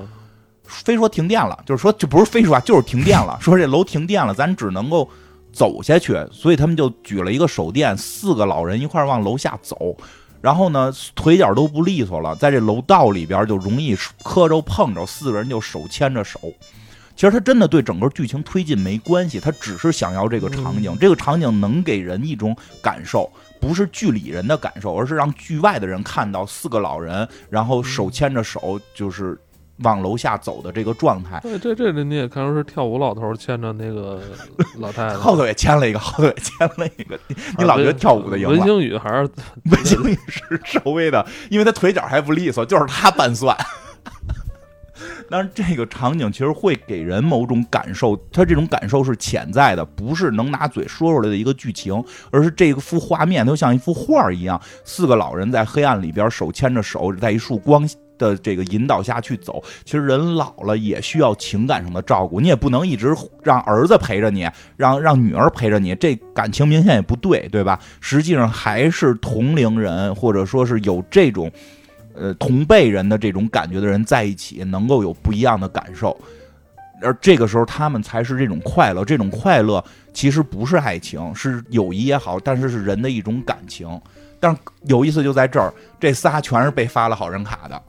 非说停电了，就是说就不是非说啊，就是停电了，说这楼停电了，咱只能够走下去，所以他们就举了一个手电，四个老人一块往楼下走。然后呢，腿脚都不利索了，在这楼道里边就容易磕着碰着，四个人就手牵着手。其实他真的对整个剧情推进没关系，他只是想要这个场景，这个场景能给人一种感受，不是剧里人的感受，而是让剧外的人看到四个老人，然后手牵着手，就是往楼下走的这个状态。对，这这里你也看出是跳舞老头牵着那个老太太，后头也牵了一个，后头也牵了一个，你你老觉得跳舞的赢了？文星宇还是文星宇是稍微的，因为他腿脚还不利索，就是他拌蒜。但是这个场景其实会给人某种感受，他这种感受是潜在的，不是能拿嘴说出来的一个剧情，而是这个幅画面就像一幅画一样，四个老人在黑暗里边手牵着手，在一束光的这个引导下去走。其实人老了也需要情感上的照顾，你也不能一直让儿子陪着你，让让女儿陪着你，这感情明显也不对，对吧？实际上还是同龄人或者说是有这种。呃，同辈人的这种感觉的人在一起，能够有不一样的感受，而这个时候他们才是这种快乐。这种快乐其实不是爱情，是友谊也好，但是是人的一种感情。但是有意思就在这儿，这仨全是被发了好人卡的，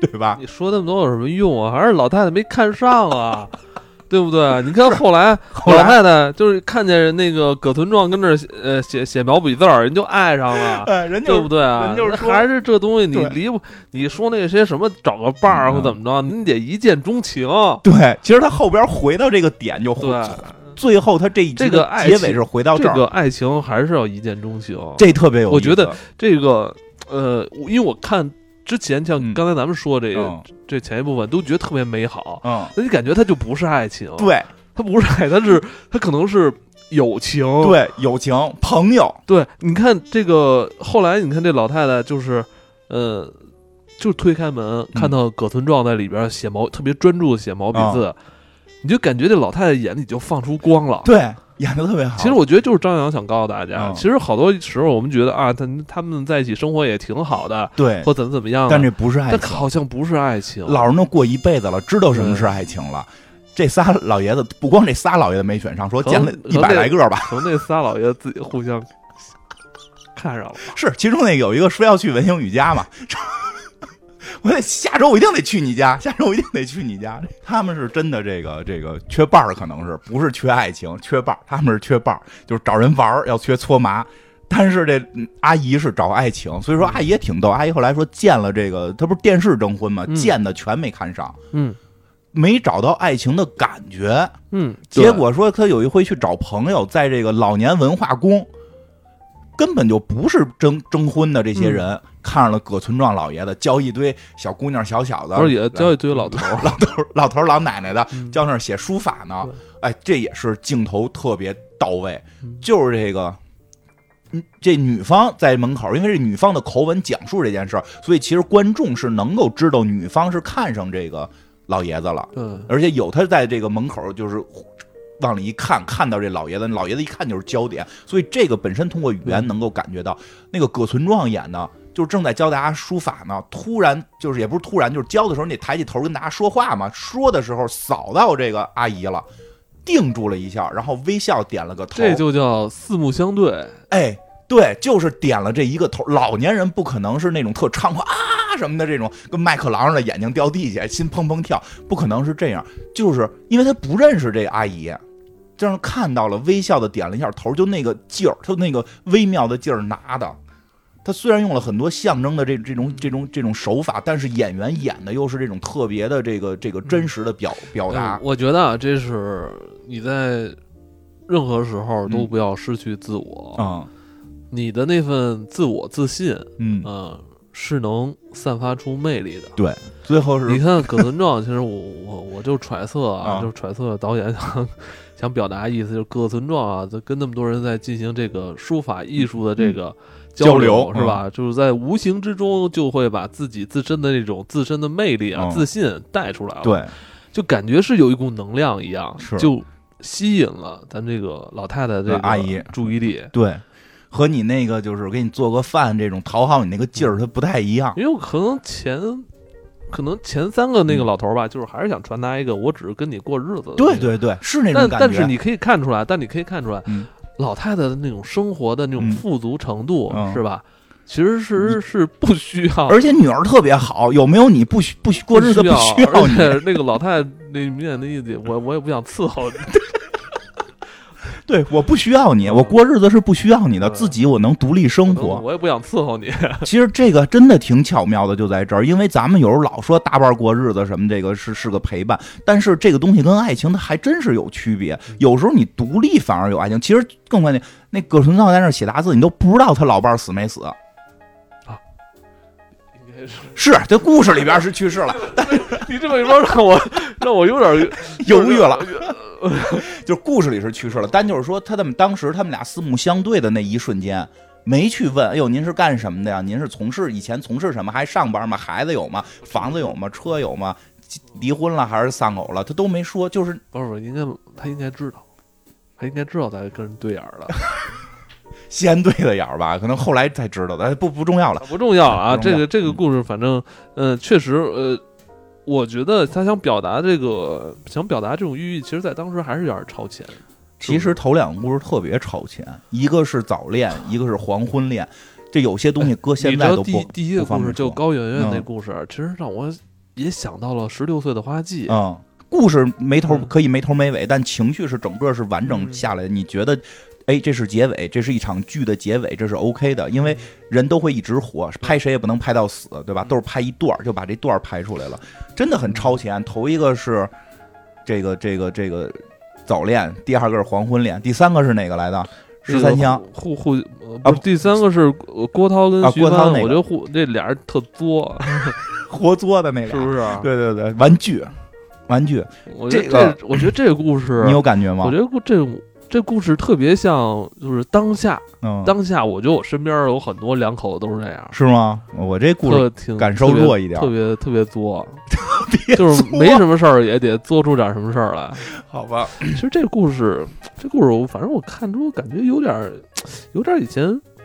对吧？你说那么多有什么用啊？还是老太太没看上啊？对不对？你看后来 老太太就是看见那个葛存壮跟那儿呃写写毛笔字儿，人就爱上了，哎，人对不对啊？人就是说还是这东西你离不，你说那些什么找个伴儿嗯或怎么着，你得一见钟情。对，其实他后边回到这个点就回，对，最后他这一这个爱结尾是回到这个爱情还是要一见钟情。这特别有意思。我觉得这个呃，因为我看之前像嗯。刚才咱们说这这前一部分都觉得特别美好，嗯，那你感觉它就不是爱情，对。它不是爱，它是它可能是友情。对，友情朋友，对，你看这个后来，你看这老太太就是，呃，就推开门嗯。看到葛存壮在里边写毛，特别专注的写毛笔字，啊你就感觉这老太太眼里就放出光了。对，演的特别好。其实我觉得就是张扬想告诉大家，嗯其实好多时候我们觉得啊，他他们在一起生活也挺好的，对，或怎么怎么样的，但这不是爱但情。好像不是爱情。老人都过一辈子了，知道什么是爱情了。这仨老爷子，不光这仨老爷子没选上，说可能见了一百来个吧。可能那仨老爷子自己互相看上了。是，其中那个有一个说要去文星雨家嘛，我得下周我一定得去你家，下周我一定得去你家。他们是真的这个这个缺伴儿，可能是不是缺爱情，缺伴儿，他们是缺伴儿，就是找人玩儿要缺搓麻。但是这嗯阿姨是找爱情，所以说阿姨也挺逗。阿姨后来说见了这个，她不是电视征婚嘛，嗯见的全没看上，嗯没找到爱情的感觉。嗯，结果说她有一回去找朋友，在这个老年文化宫，根本就不是征征婚的这些人，看上了葛存壮老爷子，教一堆小姑娘小小的，而且教一堆老头，老头老头老奶奶的，嗯教那儿写书法呢。哎，这也是镜头特别到位嗯，就是这个。嗯这女方在门口，因为是女方的口吻讲述这件事儿，所以其实观众是能够知道女方是看上这个老爷子了。对，而且有他在这个门口，就是往里一看，看到这老爷子，老爷子一看就是焦点，所以这个本身通过语言嗯能够感觉到，那个葛存壮演的，就是正在教大家书法呢，突然就是也不是突然，就是教的时候你得抬起头跟大家说话嘛，说的时候扫到这个阿姨了，定住了一下，然后微笑点了个头，这就叫四目相对。哎，对，就是点了这一个头。老年人不可能是那种特猖狂啊什么的这种，跟麦克狼似的，眼睛掉地下，心砰砰跳，不可能是这样。就是因为他不认识这阿姨，这样看到了，微笑的点了一下头，就那个劲儿，他那个微妙的劲儿拿的。他虽然用了很多象征的这这种这种这种手法，但是演员演的又是这种特别的这个这个真实的表表达。嗯。我觉得啊，这是你在任何时候都嗯。不要失去自我，嗯。你的那份自我自信，嗯，嗯，是能散发出魅力的。对，最后是你看葛存壮，其实我我我就揣测啊，啊就揣测导演想 想表达意思，就是葛存壮啊，在跟那么多人在进行这个书法艺术的这个嗯交流嗯是吧？就是在无形之中就会把自己自身的那种自身的魅力啊、嗯自信带出来了，，对，就感觉是有一股能量一样，是就吸引了咱这个老太太这个阿姨注意力。对，和你那个就是给你做个饭这种讨好你那个劲儿，它不太一样。因为我可能前可能前三个那个嗯老头儿吧，就是还是想传达一个，我只是跟你过日子。对。对对，是那种感觉。但是你可以看出来，但你可以看出来，嗯老太太的那种生活的那种嗯富足程度，嗯是吧？其实是是不需要，而且女儿特别好，有没有你不需不需过日子不需要而你。且那个老太太那明显的意思，我我也不想伺候你。对，我不需要你，我过日子是不需要你的，嗯自己我能独立生活。我也不想伺候你。其实这个真的挺巧妙的，就在这儿，因为咱们有时候老说大伴过日子什么，这个是是个陪伴，但是这个东西跟爱情它还真是有区别。有时候你独立反而有爱情，其实更关键，那葛存道在那写大字，你都不知道他老伴儿死没死。应该是是，这故事里边是去世了，但 是你这么一说，让我让我有点犹豫了。就是故事里是去世了，但就是说他们当时他们俩四目相对的那一瞬间，没去问，哎呦，您是干什么的呀？您是从事以前从事什么？还上班吗？孩子有吗？房子有吗？车有吗？离婚了还是丧偶了？他都没说，就是不是不是，应该他应该知道，他应该知道咱跟人对眼了。先对的眼儿吧，可能后来才知道的，哎不不重要了。不重要啊，要这个这个故事，反正呃，确实呃，我觉得他想表达这个想表达这种寓意，其实在当时还是有点超前。其实头两个故事特别超前，一个是早恋，一个是黄昏恋，这有些东西搁现在都不第一第一个故事就高圆圆那嗯故事，其实让我也想到了十六岁的花季。嗯，故事没头嗯可以没头没尾，但情绪是整个是完整嗯下来的。你觉得，哎，这是结尾，这是一场剧的结尾，这是 OK 的，因为人都会一直活，拍谁也不能拍到死，对吧？嗯都是拍一段儿，就把这段儿拍出来了，真的很超前。头一个是这个这个这个早恋，第二个是黄昏恋，第三个是哪个来的？十三香。互互呃啊不第三个是呃郭涛跟啊徐帆，郭涛那个我觉得互这俩人特作，活作的那个，是不是？对对对，玩具，玩具，我觉得这个我觉得这个故事，你有感觉吗我觉？得这种这故事特别像，就是当下嗯，当下，我觉得我身边有很多两口子都是这样，是吗？我这故事感受弱一点特别特别作，别就是没什么事儿也得作出点什么事儿来。好吧，其实这故事，这故事我反正我看出感觉有点，有点以前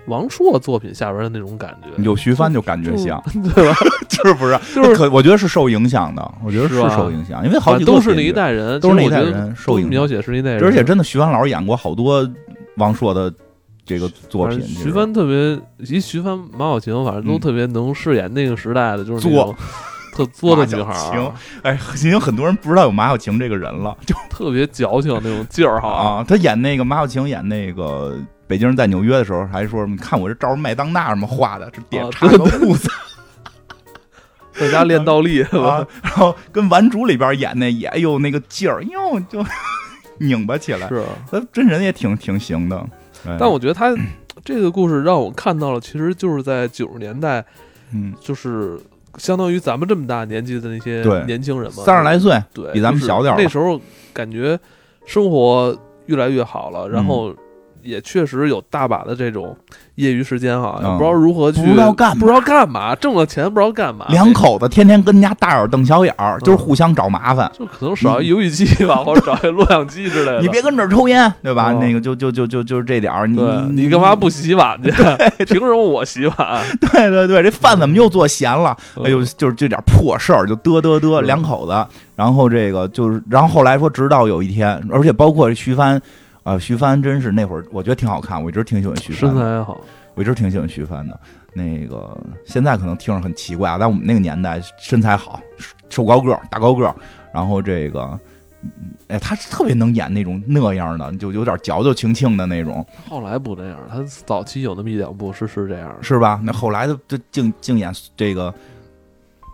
王朔作品下边的那种感觉，有徐帆就感觉像，对吧？是不是？就是可我觉得是受影响的，我觉得是受影响，因为好几都是那一，代人，都是那一代人受影响描写是那一代人，而且真的徐帆老师演过好多王朔的这个作品徐帆特别，以徐帆、马小晴，反正都嗯特别能饰演那个时代的，就是作 特作的女孩儿，哎，已经很多人不知道有马小晴这个人了，就特别矫情那种劲儿哈。啊，他演那个马小晴演那个。北京人在纽约的时候，还说：“你看我这照着麦当娜什么画的，这点啊插个裤子。在家练倒立是吧？啊。”然后跟《顽主》里边演那也，哎呦那个劲儿，哟就拧巴起来。是，他真人也挺挺行的。哎。但我觉得他这个故事让我看到了，其实就是在九十年代，嗯，就是相当于咱们这么大年纪的那些年轻人嘛，三十来岁，对，比咱们小点那时候感觉生活越来越好了，然嗯后也确实有大把的这种业余时间哈，嗯不知道如何去，不知道干不知道干嘛，挣了钱不知道干嘛，两口子天天跟人家大眼瞪小眼儿，就是互相找麻烦。就可能少一游戏机吧，或者找一录像机之类的。你别跟这儿抽烟，对吧？哦那个就就就就就是这点儿，你你你干嘛不洗碗去？凭什么我洗碗？对对对，这饭怎么又做咸了？嗯哎呦，就是这点破事儿就嘚嘚嘚，两口子。然后这个就是，然后后来说，直到有一天，而且包括徐帆，啊，徐帆真是那会儿我觉得挺好看，我一直挺喜欢徐帆，身材也好，我一直挺喜欢徐帆的。那个现在可能听着很奇怪啊，但我们那个年代身材好，瘦高个儿，大高个儿，然后这个。嗯哎，他特别能演那种那样的，就有点矫矫情情的那种，后来不这样，他早期有那么一两部是是这样。是吧？那后来的就净净演这个，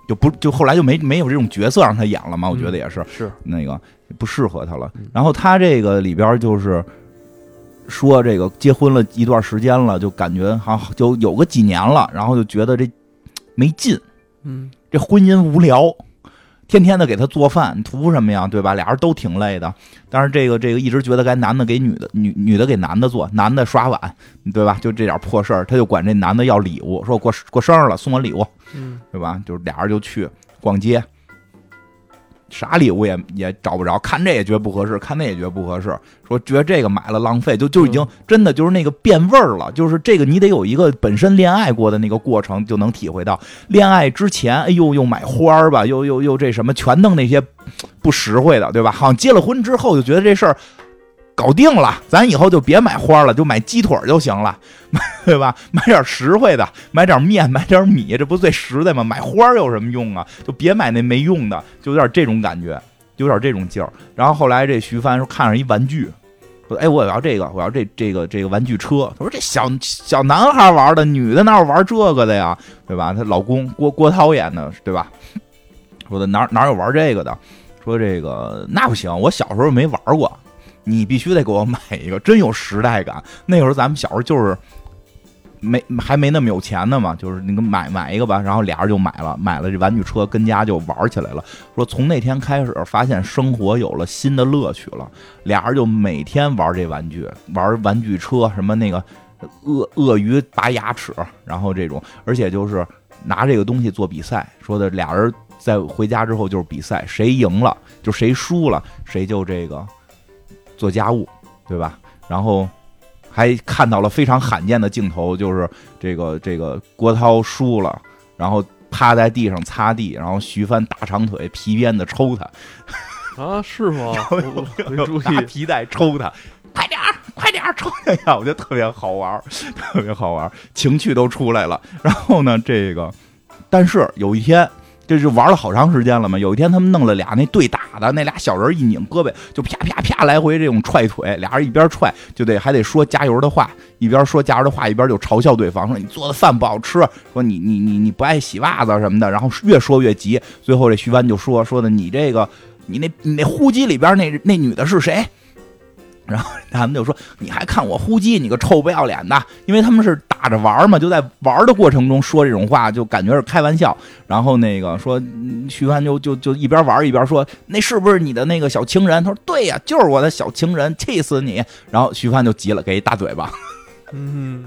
就不就后来就没没有这种角色让他演了嘛？我觉得也是、是，那个不适合他了嗯。然后他这个里边就是说这个结婚了一段时间了，就感觉好像就有个几年了，然后就觉得这没劲，嗯，这婚姻无聊。天天的给他做饭，图什么呀？对吧？俩人都挺累的，但是这个这个一直觉得该男的给女的，女女的给男的做，男的刷碗，对吧？就这点破事儿，他就管这男的要礼物，说我过过生日了，送我礼物，嗯，对吧？就是俩人就去逛街，啥礼物也也找不着，看这也觉得不合适，看那也觉得不合适，说觉得这个买了浪费，就就已经嗯真的就是那个变味儿了，就是这个你得有一个本身恋爱过的那个过程，就能体会到恋爱之前，哎呦又买花儿吧，又又又这什么，全弄那些不实惠的，对吧？好像结了婚之后就觉得这事儿。搞定了，咱以后就别买花了，就买鸡腿儿就行了，对吧？买点实惠的，买点面，买点米，这不最实在吗？买花有什么用啊？就别买那没用的，就有点这种感觉，有点这种劲儿。然后后来这徐帆说看上一玩具，说：“哎，我要这个，我要这这个这个玩具车。”他说：“这小小男孩玩的，女的哪有玩这个的呀？对吧？”她老公郭郭涛演的，对吧？说的哪哪有玩这个的？说这个那不行，我小时候没玩过，你必须得给我买一个，真有时代感。那个时候咱们小时候就是没还没那么有钱呢嘛，就是那个买买一个吧，然后俩人就买了，买了这玩具车，跟家就玩起来了。说从那天开始，发现生活有了新的乐趣了，俩人就每天玩这玩具，玩玩具车，什么那个鳄鳄鱼拔牙齿，然后这种，而且就是拿这个东西做比赛，说的俩人在回家之后就是比赛，谁赢了就谁输了，谁就这个做家务，对吧？然后还看到了非常罕见的镜头，就是这个这个郭涛输了，然后趴在地上擦地，然后徐帆大长腿皮鞭子抽他，啊，是吗？我注意。拿皮带抽他，快点儿，快点儿抽他呀！我觉得特别好玩儿，特别好玩儿，情趣都出来了。然后呢，这个，但是有一天。这就玩了好长时间了嘛。有一天他们弄了俩那对打的，那俩小人一拧胳膊，就啪啪啪来回这种踹腿，俩人一边踹就得还得说加油的话，一边说加油的话，一边就嘲笑对方，说你做的饭不好吃，说你你你你不爱洗袜子什么的，然后越说越急。最后这徐帆就说说的你这个你那你那呼机里边那那女的是谁？然后 他们就说：“你还看我呼机，你个臭不要脸的！”因为他们是打着玩嘛，就在玩的过程中说这种话，就感觉是开玩笑。然后那个说，徐帆就就就一边玩一边说：“那是不是你的那个小情人？”他说：“对呀，就是我的小情人，气死你！”然后徐帆就急了，给一大嘴巴。嗯，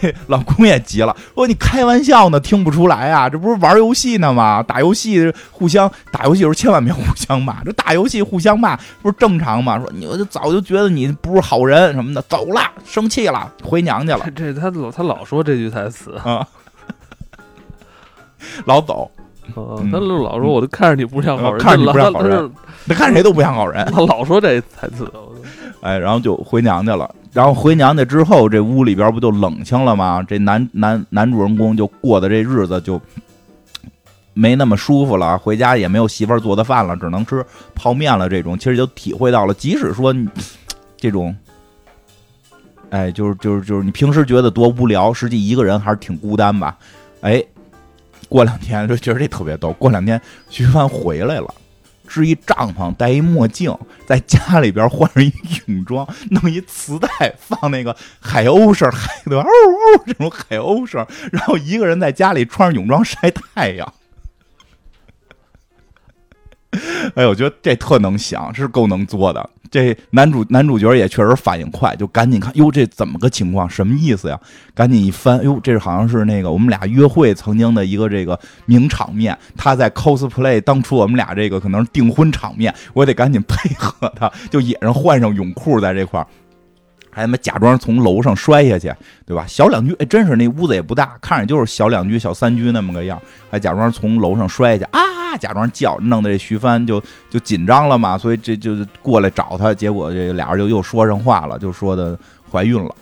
这 老公也急了，说：“你开玩笑呢，听不出来啊？这不是玩游戏呢吗？打游戏互相打游戏的时候千万别互相骂，这打游戏互相骂不是正常吗？说你我就早就觉得你不是好人什么的，走了，生气了，回娘家了 这这他老他老说这句台词，啊，老走，他老说我都看着你不像好人，看着你不像好人他看谁都不像好人。”他老说这台词，我哎，然后就回娘家了。然后回娘家之后，这屋里边不就冷清了吗？这男男男主人公就过的这日子就没那么舒服了，回家也没有媳妇儿做的饭了，只能吃泡面了。这种其实就体会到了，即使说这种，哎，就是就是就是你平时觉得多无聊，实际一个人还是挺孤单吧。哎，过两天就觉得这特别逗。过两天徐帆回来了。支一帐篷，戴一墨镜，在家里边换上一泳装，弄一磁带放那个海鸥声，海的呜呜这种海鸥声，然后一个人在家里穿着泳装晒太阳。哎，我觉得这特能想，是够能作的。这男主男主角也确实反应快，就赶紧看，哟，这怎么个情况？什么意思呀？赶紧一翻，哟，这好像是那个我们俩约会曾经的一个这个名场面。他在 cosplay 当初我们俩这个可能是订婚场面，我得赶紧配合他，就也是换上泳裤在这块儿。还他妈假装从楼上摔下去，对吧？小两居，哎，真是那屋子也不大，看着就是小两居、小三居那么个样，还假装从楼上摔下去啊，假装叫，弄得这徐帆就就紧张了嘛，所以这就过来找他，结果这俩人就又说上话了，就说的怀孕了。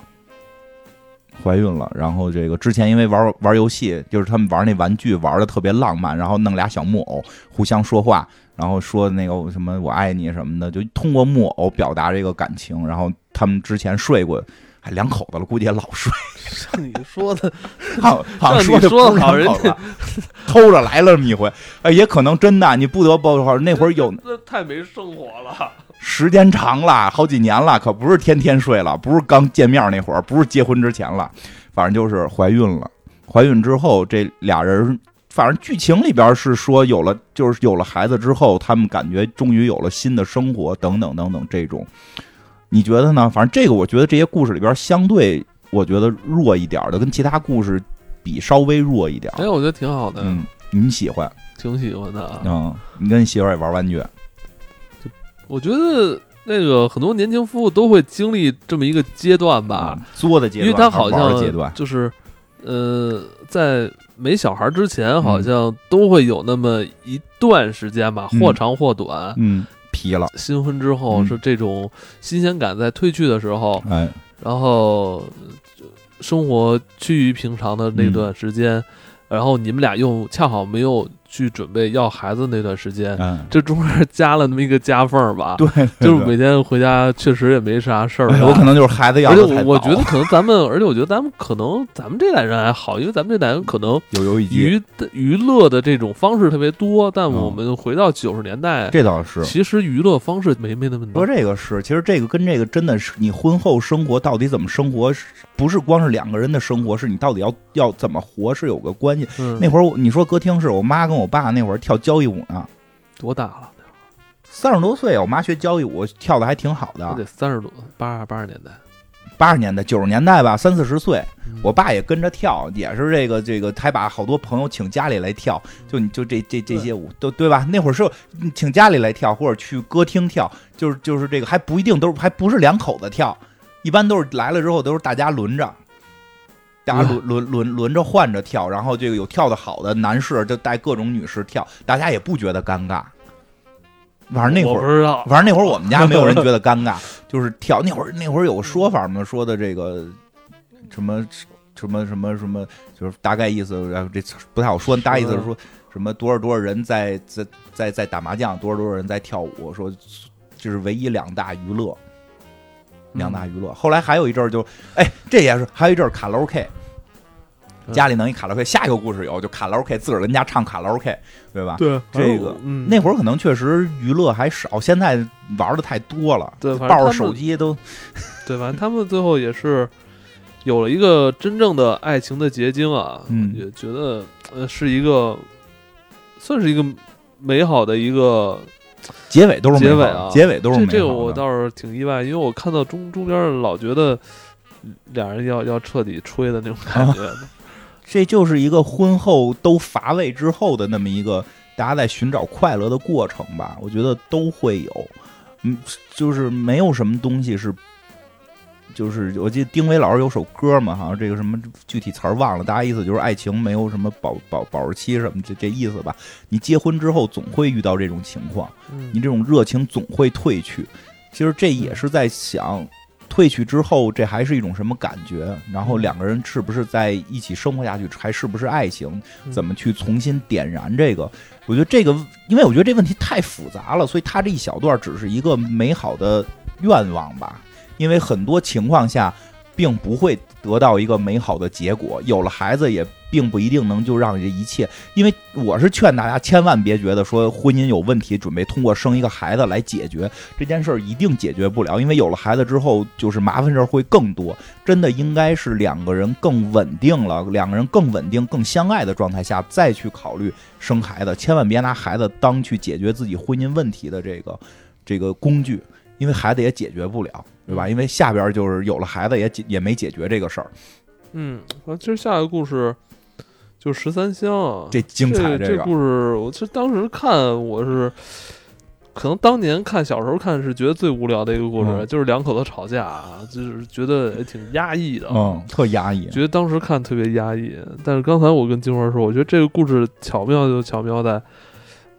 怀孕了，然后这个之前因为玩玩游戏，就是他们玩那玩具玩的特别浪漫，然后弄俩小木偶互相说话，然后说那个什么我爱你什么的，就通过木偶表达这个感情。然后他们之前睡过，还两口子了，估计也老睡。像你说的，好，好像像你的说的好人人家偷着来了这么一回，哎，也可能真的，你不得不说，那会儿有那太没生活了。时间长了，好几年了，可不是天天睡了，不是刚见面那会儿，不是结婚之前了，反正就是怀孕了。怀孕之后，这俩人，反正剧情里边是说有了，就是有了孩子之后，他们感觉终于有了新的生活，等等等等这种。你觉得呢？反正这个，我觉得这些故事里边相对，我觉得弱一点的，跟其他故事比稍微弱一点。哎，我觉得挺好的。嗯，你喜欢，挺喜欢的啊。嗯，你跟你媳妇儿也玩玩具，我觉得那个很多年轻夫妇都会经历这么一个阶段吧，嗯作的阶段，因为他好像阶段，就是，呃，在没小孩之前，嗯。好像都会有那么一段时间吧，嗯。或长或短。嗯，疲了，新婚之后嗯是这种新鲜感在褪去的时候，哎，然后呃生活趋于平常的那段时间，然后你们俩又恰好没有去准备要孩子那段时间，嗯，这中间加了那么一个夹缝儿吧。对，就是每天回家确实也没啥事儿干，哎有可能就是孩子要而且我我觉得可能咱们，而且我觉得咱们可能咱们这代人还好，因为咱们这代人可能有娱娱乐的这种方式特别多，但嗯我们回到九十年代，这倒是。其实娱乐方式没没那么多。说这个是，其实这个跟这个真的是你婚后生活到底怎么生活，不是光是两个人的生活，是你到底要要怎么活是有个关系。嗯，那会儿你说歌厅是我妈跟我爸那会儿跳交谊舞呢，多大了？三十多岁，我妈学交谊舞跳的还挺好的，那得三十多，八八十年代。八十年代九十年代吧，三四十岁，嗯我爸也跟着跳，也是这个这个，还把好多朋友请家里来跳，就你就这这这些舞都对吧？那会儿是嗯请家里来跳，或者去歌厅跳，就是就是这个还不一定都是还不是两口子跳，一般都是来了之后都是大家轮着。大家轮轮轮轮着换着跳，然后这个有跳的好的男士就带各种女士跳，大家也不觉得尴尬。反正那会儿我不知道，反正那会儿我们家没有人觉得尴尬，就是跳那会儿那会儿有个说法嘛，说的这个什么什么什么什么，就是大概意思，然后这不太好说，大概意思是说什么多少多少人在在在在打麻将，多少多少人在跳舞，说这是唯一两大娱乐，两大娱乐。后来还有一阵儿就，哎，这也是还有一阵儿卡拉 OK。嗯家里能一卡拉 OK，下一个故事有就卡拉 OK，自个儿跟家唱卡拉 OK，对吧？对这个嗯，那会儿可能确实娱乐还少，现在玩的太多了，对抱着手机都对，反正他们最后也是有了一个真正的爱情的结晶啊，嗯也觉得呃是一个算是一个美好的一个结尾都是结尾啊结尾都是。这这个我倒是挺意外，因为我看到中中间老觉得俩人要要彻底吹的那种感觉呢。这就是一个婚后都乏味之后的那么一个大家在寻找快乐的过程吧，我觉得都会有，嗯，就是没有什么东西是。就是我记得丁薇老师有首歌嘛，好像这个什么具体词儿忘了，大家意思就是爱情没有什么保保保质期什么这这意思吧。你结婚之后总会遇到这种情况，嗯你这种热情总会褪去。其实这也是在想，褪去之后这还是一种什么感觉？然后两个人是不是在一起生活下去，还是不是爱情？嗯怎么去重新点燃这个？我觉得这个，因为我觉得这问题太复杂了，所以他这一小段只是一个美好的愿望吧。因为很多情况下，并不会得到一个美好的结果。有了孩子，也并不一定能就让这一切。因为我是劝大家千万别觉得说婚姻有问题，准备通过生一个孩子来解决这件事儿，一定解决不了。因为有了孩子之后，就是麻烦事儿会更多。真的应该是两个人更稳定了，两个人更稳定、更相爱的状态下再去考虑生孩子。千万别拿孩子当去解决自己婚姻问题的这个这个工具，因为孩子也解决不了，对吧？因为下边就是有了孩子也解也没解决这个事儿，嗯，啊，其实下一个故事就十三香啊，这精彩这个。故事，我其实当时看我是。可能当年看小时候看是觉得最无聊的一个故事，嗯就是两口子吵架啊，就是觉得也挺压抑的啊。嗯，特压抑。觉得当时看特别压抑，但是刚才我跟金花说，我觉得这个故事巧妙就巧妙在，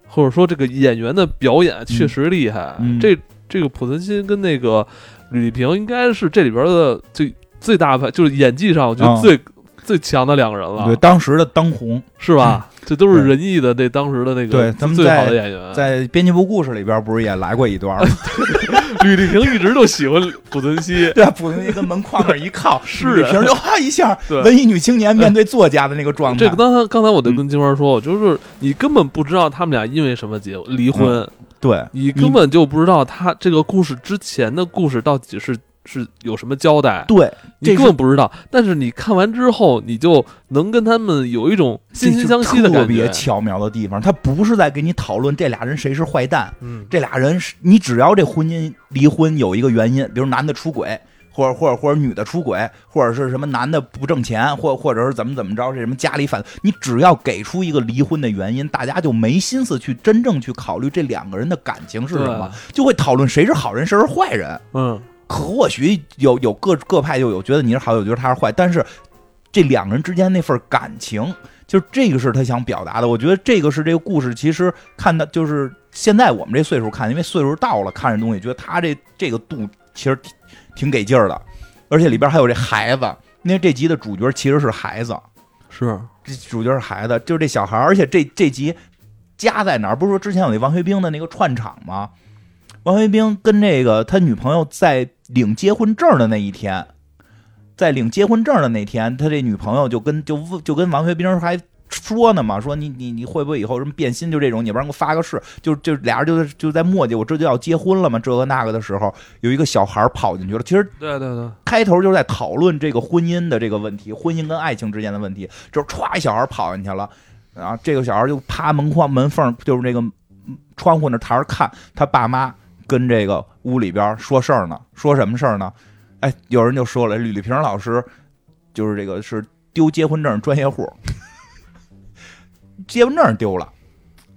或者说这个演员的表演确实厉害。嗯这这个濮存昕跟那个吕丽萍应该是这里边的最最大牌，就是演技上我觉得嗯最、最强的两个人了，对，当时的当红，是吧？这都是仁义的那当时的那个对咱们最好的演员。在编辑部故事里边不是也来过一段吗？吕丽萍一直都喜欢濮存昕，对啊，濮存昕跟门框那儿一靠，是吕萍就哈一下，对文艺女青年面对作家的那个状态。这个刚才刚才我就嗯跟金花说，我就是你根本不知道他们俩因为什么结离婚。对，你根本就不知道他这个故事之前的故事到底是是有什么交代，对，你根本不知道。但是你看完之后，你就能跟他们有一种惺惺相惜的特感觉。别巧妙的地方，他不是在给你讨论这俩人谁是坏蛋，嗯，这俩人是你只要这婚姻离婚有一个原因，比如男的出轨，或者或者或者女的出轨，或者是什么男的不挣钱，或或者是怎么怎么着，这什么家里反，你只要给出一个离婚的原因，大家就没心思去真正去考虑这两个人的感情是什么，就会讨论谁是好人，谁是坏人。嗯，或许有有各各派就有觉得你是好，有觉得他是坏，但是这两个人之间那份感情，就是这个是他想表达的。我觉得这个是这个故事，其实看到就是现在我们这岁数看，因为岁数到了，看这东西觉得他这这个度其实挺挺给劲儿的，而且里边还有这孩子，因为这集的主角其实是孩子，是这主角是孩子，就是这小孩儿，而且这这集家在哪儿？不是说之前有那王学兵的那个串场吗？王学兵跟这个他女朋友在领结婚证的那一天，在领结婚证的那天，他这女朋友就跟就就跟王学兵还说呢嘛，说你你你会不会以后什么变心？就这种，你不然给我发个誓，就就俩人就在就在磨叽，我这就要结婚了嘛，这个那个的时候，有一个小孩跑进去了。其实对对对，开头就是在讨论这个婚姻的这个问题，婚姻跟爱情之间的问题。就是歘，一小孩跑进去了，然后这个小孩就趴门框门缝，就是那个窗户那台儿看他爸妈跟这个屋里边说事儿呢，说什么事儿呢？哎，有人就说了，吕丽萍老师就是这个是丢结婚证专业户，结婚证丢了，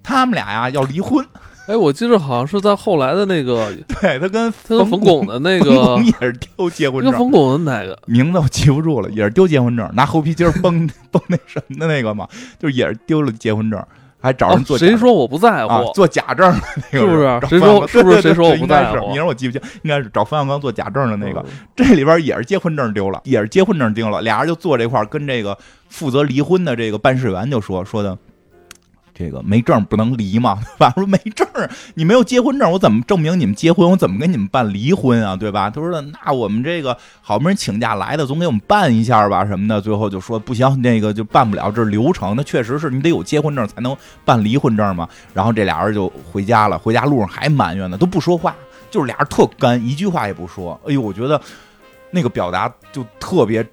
他们俩呀要离婚。哎，我记得好像是在后来的那个，对他跟他跟冯巩的那冯个巩，也是丢结婚证，跟冯巩的哪个？名字我记不住了，也是丢结婚证，拿猴皮筋儿绷绷 那什么的那个嘛，就是也是丢了结婚证，还找哦人做假、谁说我不在乎？啊做假证的那个是不是找谁说是不是谁说我不在乎名儿我记不清，应该是找冯小刚做假证的那个。嗯这里边也是结婚证丢了，也是结婚证丢了，俩人就坐这块儿跟这个负责离婚的这个办事员就说说的。这个没证不能离嘛？对吧说没证，你没有结婚证，我怎么证明你们结婚？我怎么给你们办离婚啊？对吧？他说那我们这个好不容易请假来的，总给我们办一下吧什么的。最后就说不行，那个就办不了，这流程。那确实是你得有结婚证才能办离婚证嘛。然后这俩人就回家了，回家路上还埋怨呢，都不说话，就是俩人特干，一句话也不说。哎呦，我觉得那个表达就特别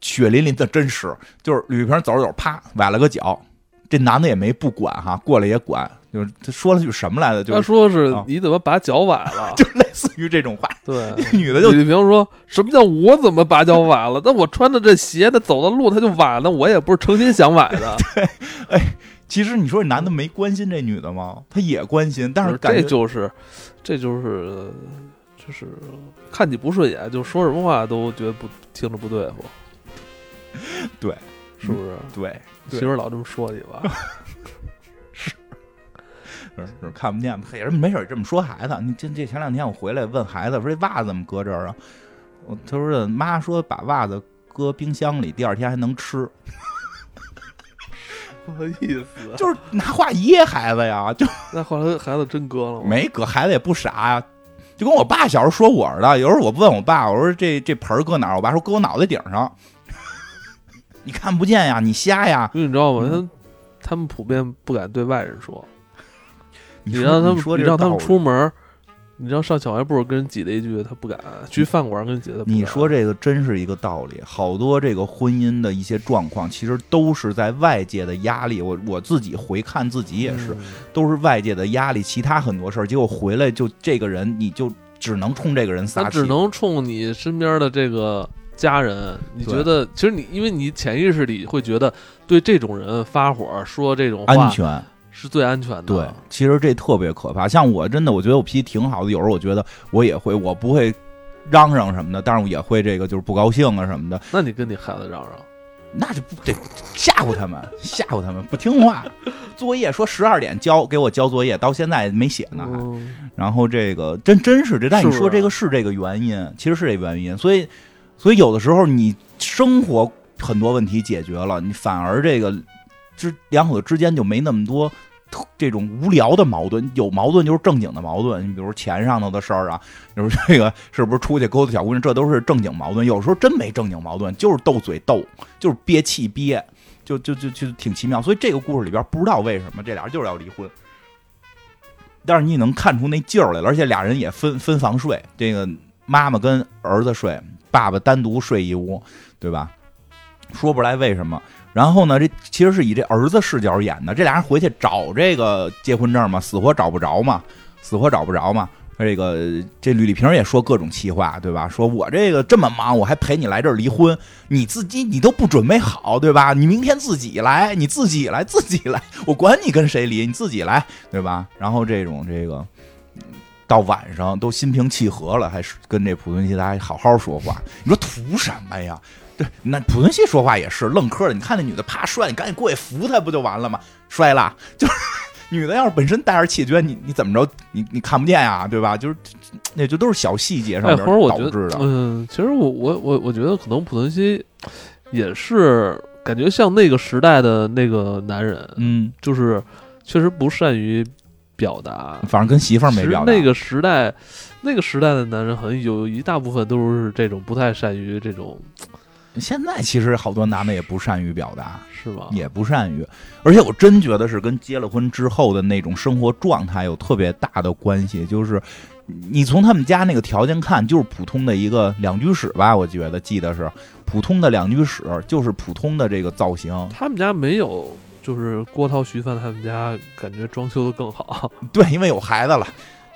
血淋淋的真实。就是吕玉萍走着走着，啪崴了个脚，这男的也没不管哈，过来也管，就是他说了句什么来的？就是他说是啊你怎么把脚崴了？就类似于这种话，对，女的就李丽萍说什么叫我怎么把脚崴了？那我穿的这鞋，那走的路他就崴了，我也不是诚心想崴的。对，哎其实你说这男的没关心这女的吗？他也关心，但是感这觉就是，这就是，就是看你不顺眼，就说什么话都觉得不听着不对付，对是不是？对，对媳妇儿老这么说你吧，是是看不见，也是没事儿这么说孩子。你这这前两天我回来问孩子说这袜子怎么搁这儿啊？我他说妈说把袜子搁冰箱里，第二天还能吃，什么意思？就是拿话噎孩子呀，就那后来孩子真割了吗？没搁孩子也不傻呀。就跟我爸小时候说我似的，有时候我问我爸，我说这这盆儿搁哪儿？我爸说搁我脑袋顶上，你看不见呀，你瞎呀。因为你知道吗？嗯他他们普遍不敢对外人说，你说让他们你说这你让他们出门儿，你让上小卖部跟人挤了一句，他不敢；去饭馆跟人挤了，他不敢你说这个真是一个道理，好多这个婚姻的一些状况，其实都是在外界的压力。我我自己回看自己也是，嗯都是外界的压力，其他很多事儿，结果回来就这个人，你就只能冲这个人撒气，只能冲你身边的这个家人。你觉得，其实你因为你潜意识里会觉得，对这种人发火说这种话安全。是最安全的。对，其实这特别可怕。像我真的，我觉得我脾气挺好的，有时候我觉得我也会，我不会嚷嚷什么的，但是我也会这个就是不高兴啊什么的，那你跟你孩子嚷嚷，那就不得吓唬他们，吓唬他们不听话。作业说十二点交，给我交作业，到现在没写呢然后这个真真是这，但你说这个是这个原因，其实是这个原因，所以所以有的时候你生活很多问题解决了，你反而这个之两口子之间就没那么多这种无聊的矛盾，有矛盾就是正经的矛盾，你比如钱上头的事儿啊，比如这个是不是出去勾搭小姑娘，这都是正经矛盾。有时候真没正经矛盾，就是斗嘴斗，就是憋气憋，就就就就挺奇妙。所以这个故事里边不知道为什么这俩人就是要离婚。但是你也能看出那劲儿来了，而且俩人也分分房睡，这个妈妈跟儿子睡，爸爸单独睡一屋，对吧？说不来为什么。然后呢，这其实是以这儿子视角演的，这俩人回去找这个结婚证嘛，死活找不着嘛，死活找不着嘛。这个这吕丽萍也说各种气话，对吧？说我这个这么忙，我还陪你来这儿离婚，你自己你都不准备好，对吧？你明天自己来，你自己来，自己来，我管你跟谁离，你自己来，对吧？然后这种这个到晚上都心平气和了，还是跟这濮存昕还好好说话，你说图什么呀？对，那濮存昕说话也是愣磕的。你看那女的啪摔，你赶紧过去扶她不就完了吗？摔了，就是女的要是本身带着气绝，你你怎么着？你你看不见呀，对吧？就是那就都是小细节上哎，面导致的。嗯，其实我我我我觉得可能濮存昕也是感觉像那个时代的那个男人，嗯，就是确实不善于表达。反正跟媳妇儿没表达。那个时代，那个时代的男人，好像有一大部分都是这种不太善于这种，现在其实好多男的也不善于表达，是吧？也不善于，而且我真觉得是跟结了婚之后的那种生活状态有特别大的关系。就是你从他们家那个条件看，就是普通的一个两居室吧，我觉得记得是普通的两居室，就是普通的这个造型。他们家没有，就是郭涛、徐帆他们家感觉装修的更好。对，因为有孩子了，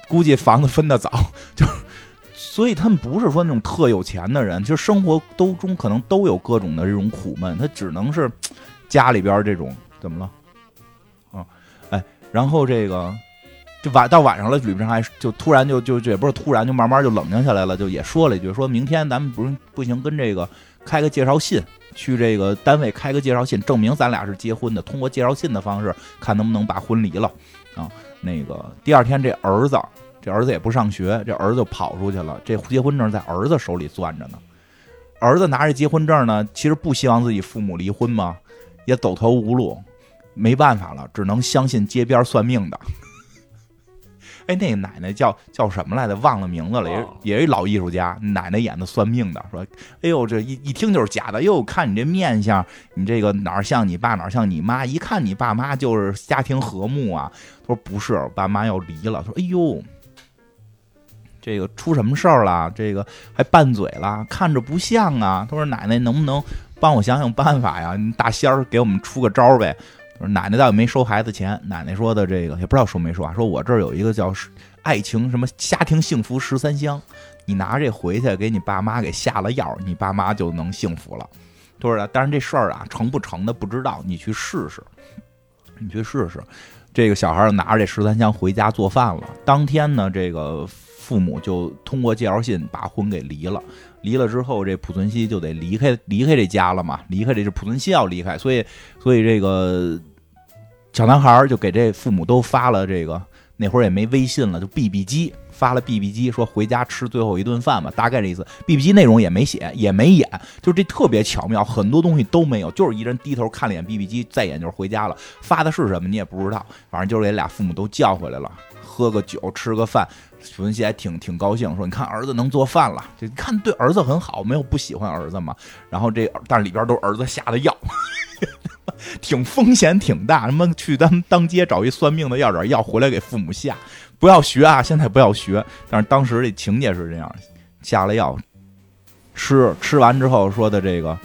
估计房子分得早，就所以他们不是说那种特有钱的人，就生活都中可能都有各种的这种苦闷，他只能是家里边这种怎么了？啊，哎，然后这个就晚到晚上了，吕平还就突然就就就也不是突然，就慢慢就冷静下来了，就也说了一句，说明天咱们不是不行，跟这个开个介绍信。去这个单位开个介绍信，证明咱俩是结婚的。通过介绍信的方式，看能不能把婚离了啊。那个第二天，这儿子，这儿子也不上学，这儿子就跑出去了。这结婚证在儿子手里攥着呢。儿子拿着结婚证呢，其实不希望自己父母离婚嘛，也走投无路，没办法了，只能相信街边算命的。哎，那个奶奶叫叫什么来着？忘了名字了，也也是一老艺术家。奶奶演的算命的，说：“哎呦，这一一听就是假的。哟，看你这面相，你这个哪儿像你爸，哪儿像你妈？一看你爸妈就是家庭和睦啊。”他说：“不是，我爸妈要离了。”他说：“哎呦，这个出什么事儿了？这个还拌嘴了，看着不像啊。”他说：“奶奶能不能帮我想想办法呀？你大仙儿给我们出个招儿呗。”：“奶奶倒也没收孩子钱。”奶奶说的这个也不知道收没收啊。说我这儿有一个叫爱情什么家庭幸福十三香，你拿这回去给你爸妈给下了药，你爸妈就能幸福了。他说：“但是这事儿啊，成不成的不知道，你去试试，你去试试。”这个小孩拿着这十三香回家做饭了。当天呢，这个父母就通过介绍信把婚给离了。离了之后，这濮存昕就得离开离开这家了嘛，离开这是濮存昕要离开，所以所以这个小男孩儿就给这父母都发了这个那会儿也没微信了，就 BB 机发了 BB 机，说回家吃最后一顿饭吧，大概这意思。BB 机内容也没写，也没演，就这特别巧妙，很多东西都没有，就是一人低头看了眼 BB 机，再眼就是回家了。发的是什么你也不知道，反正就是给俩父母都叫回来了，喝个酒，吃个饭。楚文熙还挺挺高兴，说：“你看儿子能做饭了，这看对儿子很好，没有不喜欢儿子嘛。”然后这但里边都是儿子下的药，挺风险挺大。他妈去当当街找一算命的要点药回来给父母下，不要学啊！现在不要学。但是当时这情节是这样，下了药，吃吃完之后说的这个，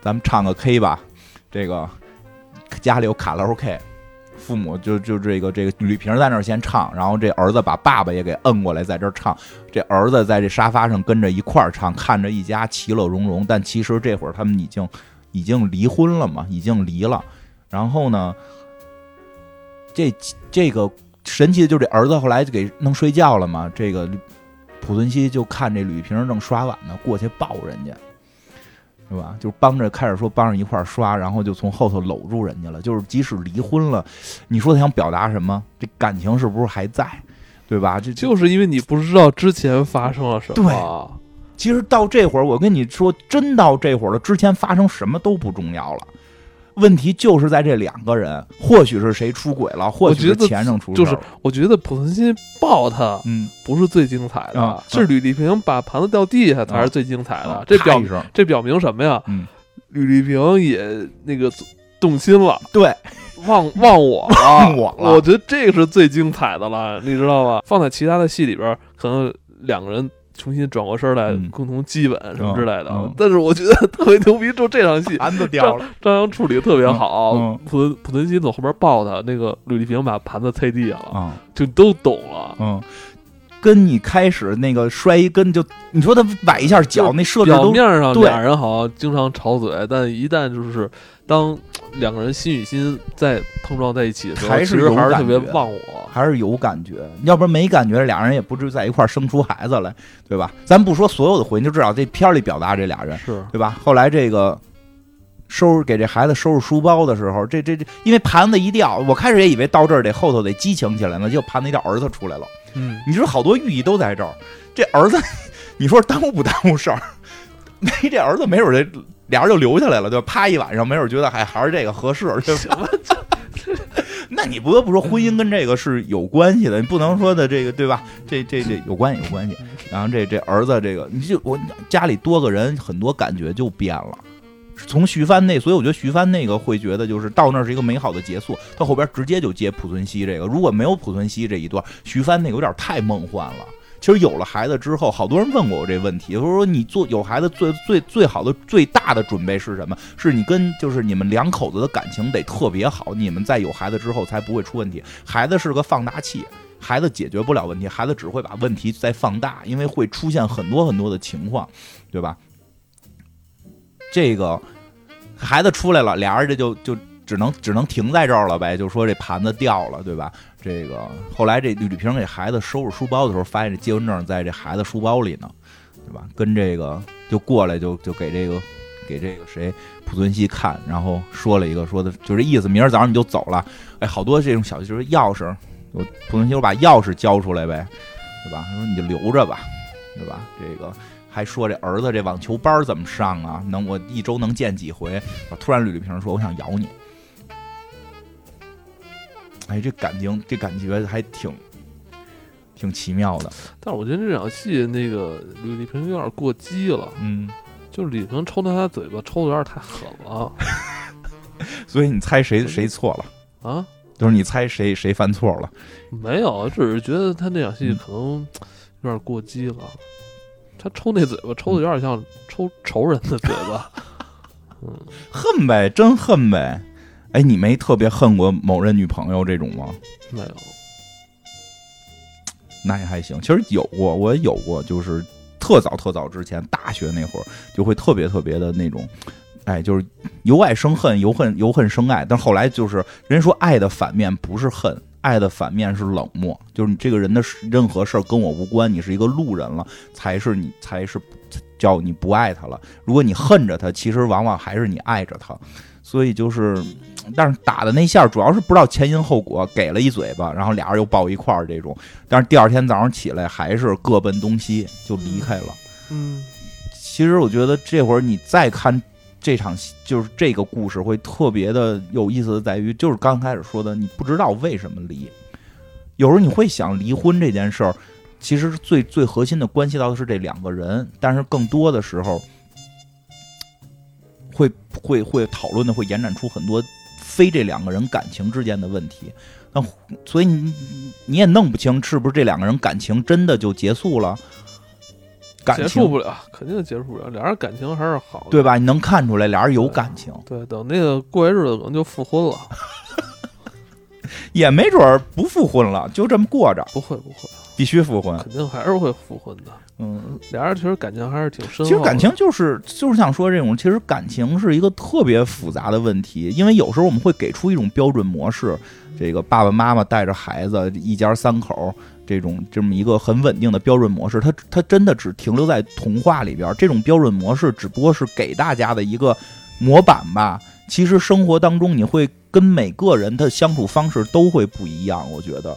咱们唱个 K 吧，这个家里有卡拉 OK。父母就就这个这个吕萍在那儿先唱，然后这儿子把爸爸也给摁过来在这儿唱，这儿子在这沙发上跟着一块儿唱，看着一家其乐融融。但其实这会儿他们已经已经离婚了嘛，已经离了。然后呢，这这个神奇的就是这儿子后来就给弄睡觉了嘛。这个濮存昕就看这吕萍正刷碗呢，过去抱人家。是吧？就帮着开始说帮着一块儿刷，然后就从后头搂住人家了。就是即使离婚了，你说他想表达什么？这感情是不是还在？对吧？这就是因为你不知道之前发生了什么。对其实到这会儿，我跟你说，真到这会儿了，之前发生什么都不重要了。问题就是在这两个人，或许是谁出轨了，或许是前任出事就是我觉得濮存昕抱他嗯，不是最精彩的，啊是吕丽萍把盘子掉地下才是最精彩的。啊这表这表明什么呀？嗯，吕丽萍也那个动心了，对，忘忘我了，忘我了我觉得这个是最精彩的了，你知道吗？放在其他的戏里边，可能两个人重新转过身来，嗯共同激吻什么之类的。但是我觉得特别牛逼，就这场戏，盘子掉了，张扬处理的特别好。普普存濮存昕从后边抱他，那个吕丽萍把盘子踩地下了，嗯就都懂了。嗯，跟你开始那个摔一跟就，你说他崴一下脚，那设置都表面上对俩人好像经常吵嘴，但一旦就是当两个人心与心在碰撞在一起的时候，还是有其实还是特别感觉忘我。还是有感觉，要不然没感觉，俩人也不至于在一块儿生出孩子来，对吧？咱不说所有的回忆，就至少这片儿里表达这俩人，是，对吧？后来这个收拾给这孩子收拾书包的时候，这这这，因为盘子一掉，我开始也以为到这儿得后头得激情起来呢，结果盘子一掉，儿子出来了。嗯，你说好多寓意都在这儿。这儿子，你说耽误不耽误事儿？没这儿子，没准这俩人就留下来了，对吧？趴一晚上，没准觉得还还是这个合适，对吧？那你不得不说，婚姻跟这个是有关系的，你不能说的这个，对吧？这这这有关系，有关系。然后这这儿子，这个你就我家里多个人，很多感觉就变了。从徐帆那，所以我觉得徐帆那个会觉得就是到那儿是一个美好的结束，到后边直接就接濮存昕这个。如果没有濮存昕这一段，徐帆那个有点太梦幻了。其实有了孩子之后，好多人问过我这问题，就是说你做有孩子最最最好的最大的准备是什么？是你跟就是你们两口子的感情得特别好，你们在有孩子之后才不会出问题。孩子是个放大器，孩子解决不了问题，孩子只会把问题再放大，因为会出现很多很多的情况，对吧？这个孩子出来了，俩人这就就只能只能停在这儿了呗，就说这盘子掉了，对吧？这个后来这吕丽萍给孩子收拾书包的时候，发现这结婚证在这孩子书包里呢，对吧？跟这个就过来就就给这个给这个谁濮存昕看，然后说了一个说的就这意思，明儿早上你就走了。哎，好多这种小就是钥匙，我濮存昕我把钥匙交出来呗，对吧？他说你就留着吧，对吧？这个。还说这儿子这网球班怎么上啊？能我一周能见几回？突然吕丽萍说我想咬你。哎，这感情这感觉还挺挺奇妙的。但是我觉得这场戏那个吕丽萍有点过激了，嗯，就是李萍抽他他嘴巴抽的有点太狠了 所以你猜谁谁错了？啊！就是你猜谁谁犯错了？没有，只是觉得他那场戏嗯可能有点过激了。他抽那嘴巴抽的有点像抽仇人的嘴巴，嗯，恨呗，真恨呗。哎，你没特别恨过某任女朋友这种吗？没有。那也还行，其实有过，我也有过，就是特早特早之前，大学那会儿就会特别特别的那种，哎，就是由爱生恨，由恨由恨生爱。但后来就是人说爱的反面不是恨，爱的反面是冷漠，就是你这个人的任何事儿跟我无关，你是一个路人了，才是你才是叫你不爱他了。如果你恨着他，其实往往还是你爱着他。所以就是，但是打的那下主要是不知道前因后果，给了一嘴巴，然后俩人又抱一块儿这种。但是第二天早上起来还是各奔东西，就离开了。嗯，其实我觉得这会儿你再看这场戏，就是这个故事会特别的有意思的在于，就是刚开始说的，你不知道为什么离。有时候你会想离婚这件事儿，其实最最核心的关系到的是这两个人，但是更多的时候。会会会讨论的会延展出很多非这两个人感情之间的问题，那所以你你也弄不清是不是这两个人感情真的就结束了，感结束不了，肯定结束不了。俩人感情还是好的，对吧？你能看出来俩人有感情，对，等那个过些日子可能就复婚了，也没准儿不复婚了，就这么过着，不会不会，必须复婚。肯定还是会复婚的。嗯，俩人其实感情还是挺深的。其实感情就是就是想说这种，其实感情是一个特别复杂的问题，因为有时候我们会给出一种标准模式，这个爸爸妈妈带着孩子一家三口这种这么一个很稳定的标准模式，它它真的只停留在童话里边，这种标准模式只不过是给大家的一个模板吧。其实生活当中你会跟每个人的相处方式都会不一样，我觉得。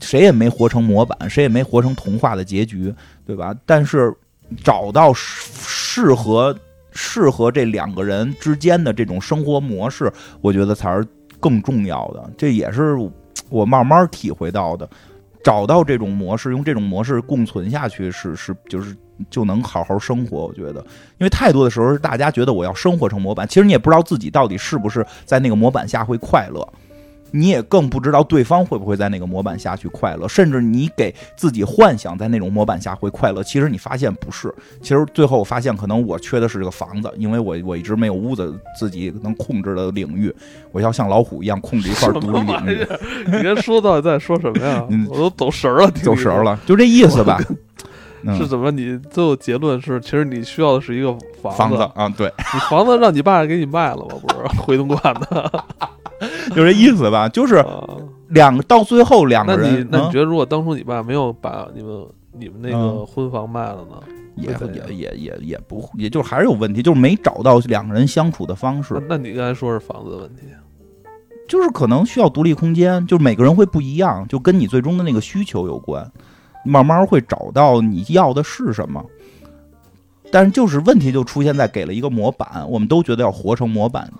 谁也没活成模板，谁也没活成童话的结局，对吧？但是找到适合适合这两个人之间的这种生活模式，我觉得才是更重要的。这也是我慢慢体会到的。找到这种模式，用这种模式共存下去，是是就是就能好好生活。我觉得，因为太多的时候，大家觉得我要生活成模板，其实你也不知道自己到底是不是在那个模板下会快乐。你也更不知道对方会不会在那个模板下去快乐，甚至你给自己幻想在那种模板下会快乐，其实你发现不是，其实最后我发现可能我缺的是这个房子，因为我我一直没有屋子自己能控制的领域，我要像老虎一样控制一块 什独立领域？你这说到底在说什么呀嗯？我都走神儿了。走神儿了，就这意思吧。嗯是怎么？你最后结论是，其实你需要的是一个房房子啊，对，你房子让你爸给你卖了吗？不是回东莞的。就这意思吧。就是啊两个到最后两个人，那你觉得，如果当初你爸没有把你们你们那个嗯婚房卖了呢？也也也也也不，也就还是有问题，就是没找到两个人相处的方式那，那你刚才说是房子的问题，就是可能需要独立空间，就是每个人会不一样，就跟你最终的那个需求有关，慢慢会找到你要的是什么。但是就是问题就出现在给了一个模板，我们都觉得要活成模板，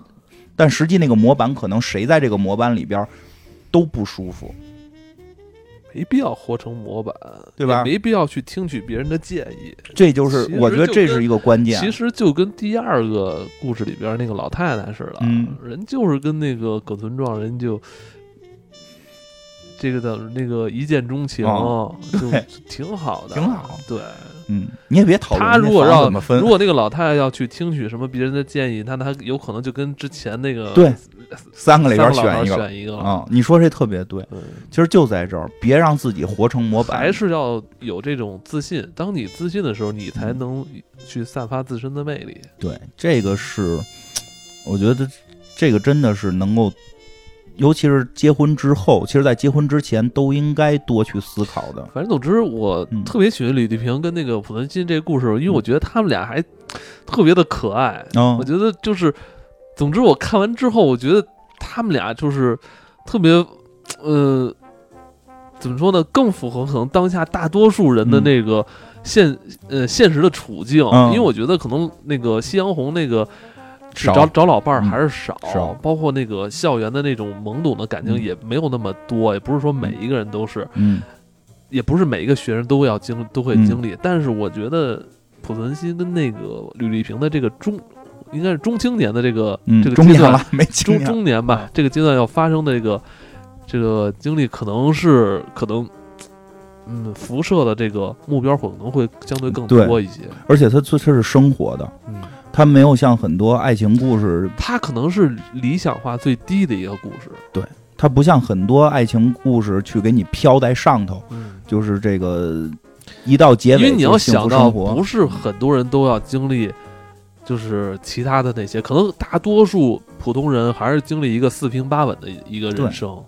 但实际那个模板可能谁在这个模板里边都不舒服。没必要活成模板，对吧没必要去听取别人的建议。这就是我觉得这是一个关键。其实就跟第二个故事里边那个老太太似的，嗯人就是跟那个葛存壮人就。这个的那个一见钟情，哦就挺好的，挺好。对，嗯，你也别讨论他如果让怎么分如，果那个老太太要去听取什么别人的建议，那他有可能就跟之前那个对三个里边选一个选一个了。啊、你说这特别对，对，其实就在这儿，别让自己活成模板。还是要有这种自信。当你自信的时候，你才能去散发自身的魅力。对，这个是，我觉得这个真的是能够，尤其是结婚之后，其实在结婚之前都应该多去思考的。反正总之，我嗯特别喜欢吕丽萍跟那个濮存昕这个故事，因为我觉得他们俩还特别的可爱。嗯我觉得就是，总之我看完之后，我觉得他们俩就是特别，呃，怎么说呢？更符合可能当下大多数人的嗯那个现、呃现实的处境。嗯因为我觉得可能那个夕阳红那个。找找老伴儿嗯。还是少，少。包括那个校园的那种懵懂的感情嗯。也没有那么多，也不是说每一个人都是，嗯。也不是每一个学生都要经都会嗯经历，但是我觉得濮存昕跟那个吕丽萍的这个中，应该是中青年的这个、嗯，这个阶段，中 中。中年吧嗯，这个阶段要发生的这个这个经历，可能是可能。嗯，辐射的这个目标可能会相对更多一些。而且它这是生活的，嗯，它没有像很多爱情故事，它可能是理想化最低的一个故事。对它不像很多爱情故事去给你飘在上头，嗯，就是这个一到结尾，因为你要想到，活不是很多人都要经历，就是其他的那些，可能大多数普通人还是经历一个四平八稳的一个人生。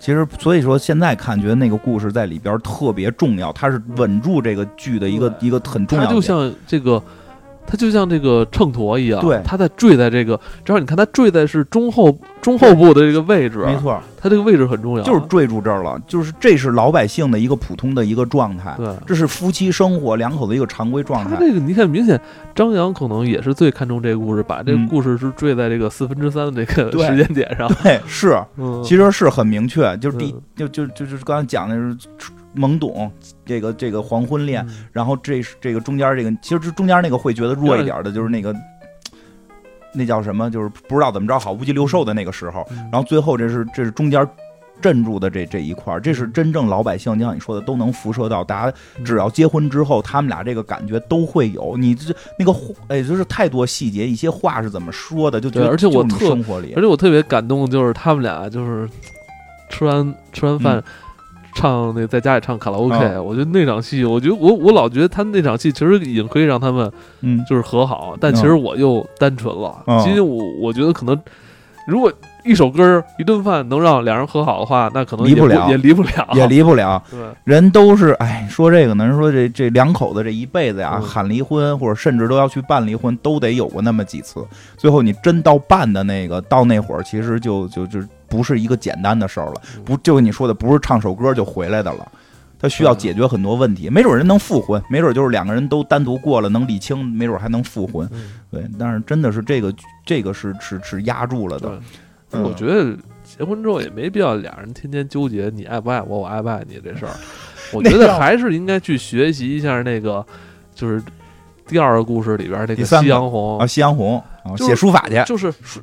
其实，所以说现在看，觉得那个故事在里边特别重要，它是稳住这个剧的一个一个很重要的。它就像这个，它就像这个秤砣一样，对。它在坠在这个，正好你看它坠在是中后中后部的这个位置，没，错，它这个位置很重要，就是坠住这儿了，就是这是老百姓的一个普通的一个状态，对。这是夫妻生活两口子一个常规状态。他这个你看，明显张扬可能也是最看重这个故事，把这个嗯。故事是坠在这个四分之三的这个时间点上。对，是，嗯，其实是很明确，就是第嗯。就就就就是刚才讲的是懵懂，这个这个黄昏恋，嗯。然后这是这个中间这个，其实这中间那个会觉得弱一点的，就是那个那叫什么，就是不知道怎么着好无极六兽的那个时候，嗯。然后最后这是这是中间镇住的这这一块儿，这是真正老百姓，就像你说的，都能辐射到大家。嗯。只要结婚之后，他们俩这个感觉都会有。你这那个话哎，就是太多细节，一些话是怎么说的，就觉得而且我就生活里。而且我特别感动，就是他们俩就是吃完吃完饭、嗯唱那在家里唱卡拉 OK，、啊我觉得那场戏，我觉得我我老觉得他那场戏其实已经可以让他们嗯就是和好，但其实我又单纯了。嗯其实我我觉得可能如果一首歌一顿饭能让两人和好的话，那可能离不了也离不了，也离不了。对。人都是哎，说这个呢，人说这这两口子这一辈子呀，嗯喊离婚或者甚至都要去办离婚，都得有过那么几次。最后你真到办的那个，到那会儿其实就就就不是一个简单的事儿了，嗯不就跟你说的，不是唱首歌就回来的了。他需要嗯解决很多问题，没准人能复婚，没准就是两个人都单独过了，能理清，没准还能复婚。嗯对，但是真的是这个这个是是是压住了的。，我觉得结婚之后也没必要俩人天天纠结你爱不爱我，我爱不爱你这事儿。我觉得还是应该去学习一下那个，就是第二个故事里边那个夕阳红啊，夕阳红啊，就是写书法去，就是书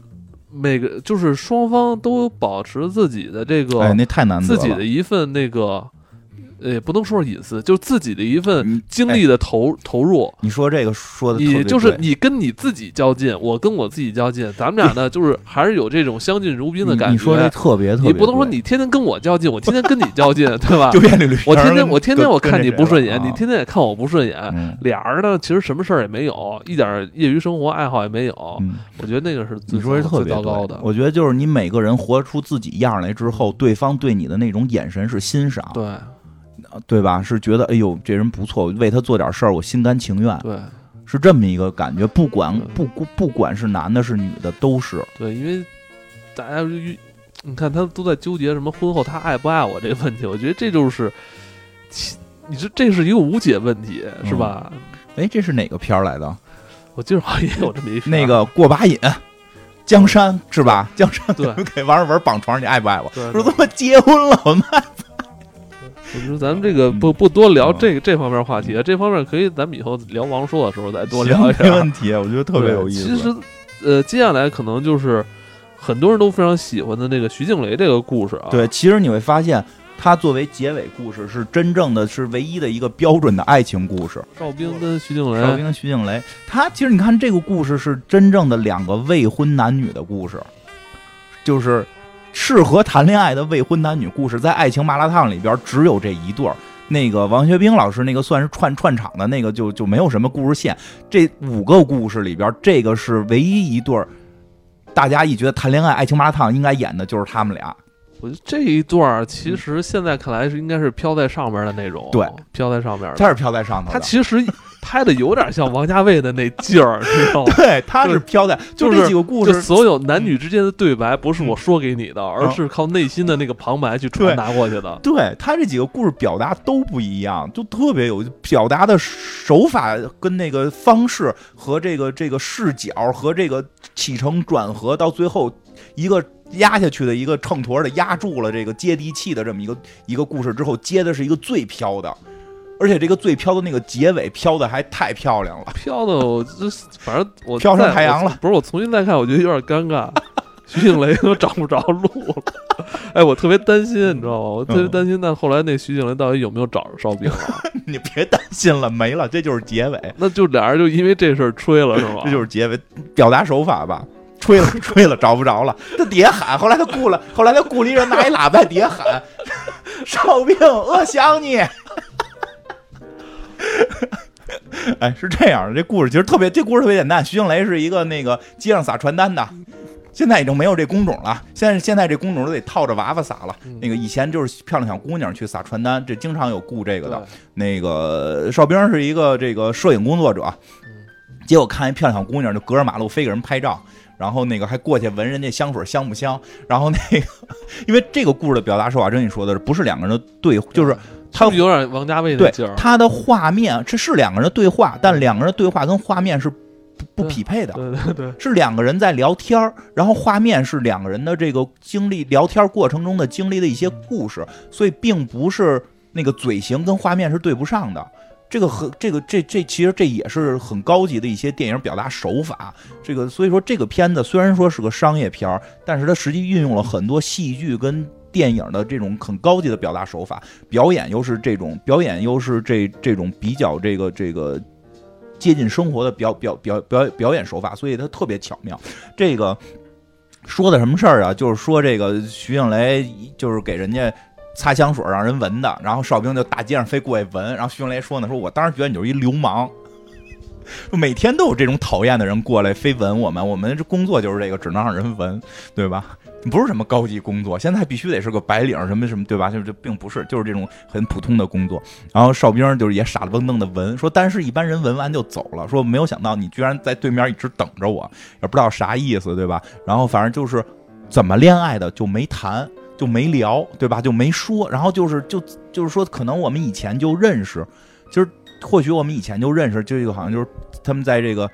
每个就是双方都保持自己的这个、哎，那太难得自。己的一份那个，呃，也不能说是隐私，就是自己的一份嗯精力的投、投入。你说这个说的你就是你跟你自己较劲，我跟我自己较劲，咱们俩呢，就是还是有这种相敬如宾的感觉。你你说这特别特别，你不能说你天天跟我较劲，我天天跟你较劲，对吧就？我天天我天天我看你不顺眼，你天天也看我不顺眼，嗯俩人呢其实什么事儿也没有，一点业余生活爱好也没有。嗯，我觉得那个是最你说是特别糟糕的。我觉得就是你每个人活出自己样来之后，对方对你的那种眼神是欣赏，对对吧？是觉得哎呦这人不错，为他做点事儿，我心甘情愿，对是这么一个感觉。不管对不不管是男的是女的，都是对，因为大家遇你看他都在纠结什么婚后他爱不爱我这个问题，我觉得这就是你说这是一个无解问题，是吧？哎，这是哪个片儿来的？我记得好像也有这么一那个过把瘾，江山是吧？江山对给王二文绑床上，你爱不爱我？对说他妈结婚了，我们我觉得咱们这个不不多聊这个这方面话题啊，这方面可以咱们以后聊王朔的时候再多聊一下。行没问题，我觉得特别有意思。其实，呃，接下来可能就是很多人都非常喜欢的那个徐静蕾这个故事啊。对，其实你会发现，它作为结尾故事，是真正的是唯一的一个标准的爱情故事。邵兵跟徐静蕾，邵兵、徐静蕾，他其实你看这个故事是真正的两个未婚男女的故事，就是适合谈恋爱的未婚男女故事，在《爱情麻辣烫》里边只有这一对儿。那个王学兵老师那个算是串串场的那个就就没有什么故事线。这五个故事里边，这个是唯一一对儿，大家一觉得谈恋爱《爱情麻辣烫》应该演的就是他们俩。我觉得这一段儿其实现在看来是应该是飘在上面的那种，对，飘在上面的。他是飘在上头的，他其实拍的有点像王家卫的那劲儿，你知道吗？对，他是飘在，就这几个故事，就所有男女之间的对白，不是我说给你的，而嗯是靠内心的那个旁白去传达过去的。对他这几个故事表达都不一样，就特别有表达的手法跟那个方式和这个这个视角和这个起承转合，到最后一个压下去的一个秤砣的压住了这个接地气的这么一个一个故事之后，接的是一个最飘的，而且这个最飘的那个结尾飘的还太漂亮了。飘的我这反正我飘上再太阳了不是我重新再看，我觉得有点尴尬。徐静蕾 都找不着路了，哎，我特别担心，你知道吗？我特别嗯担心，那后来那徐静蕾到底有没有找着邵兵啊？你别担心了，没了，这就是结尾，那就俩人就因为这事儿吹了，是吗？这就是结尾，表达手法吧。吹了，吹了，找不着了。他底下喊，后来他雇了，后来他雇了一人拿一喇叭在底下喊：“烧饼，我想你。” 哎，是这样的，这故事其实特别，这故事特别简单。徐静蕾是一个那个街上撒传单的，现在已经没有这工种了。现在现在这工种都得套着娃娃撒了。嗯那个以前就是漂亮小姑娘去撒传单，这经常有雇这个的。那个哨兵是一个这个摄影工作者，结果看一漂亮小姑娘就隔着马路非给人拍照，然后那个还过去闻人家香水香不香，然后那个 因为这个故事的表达手法，真你说的是不是两个人的对，就是他有点王家卫的对劲儿？他的画面，这是两个人的对话，但两个人的对话跟画面是不不匹配的。对对对，是两个人在聊天儿，然后画面是两个人的这个经历聊天过程中的经历的一些故事，所以并不是那个嘴型跟画面是对不上的。这个和这个这这其实这也是很高级的一些电影表达手法。这个所以说这个片子虽然说是个商业片儿，但是它实际运用了很多戏剧跟电影的这种很高级的表达手法，表演又是这种表演又是这这种比较这个这个接近生活的表表表表表演手法，所以它特别巧妙。这个说的什么事儿啊？就是说这个徐静蕾就是给人家。擦香水让人闻的，然后邵兵就大街上飞过去闻，然后徐静蕾说呢，说我当时觉得你就是一流氓，每天都有这种讨厌的人过来非闻我们，我们这工作就是这个，只能让人闻，对吧？不是什么高级工作，现在必须得是个白领，什么什么，对吧？就就并不是，就是这种很普通的工作。然后哨兵就是也傻了蹦登的闻，说但是一般人闻完就走了，说没有想到你居然在对面一直等着我，也不知道啥意思，对吧？然后反正就是怎么恋爱的就没谈。就没聊，对吧？就没说，然后就是就就是说，可能我们以前就认识，就是或许我们以前就认识，就一个好像就是他们在这个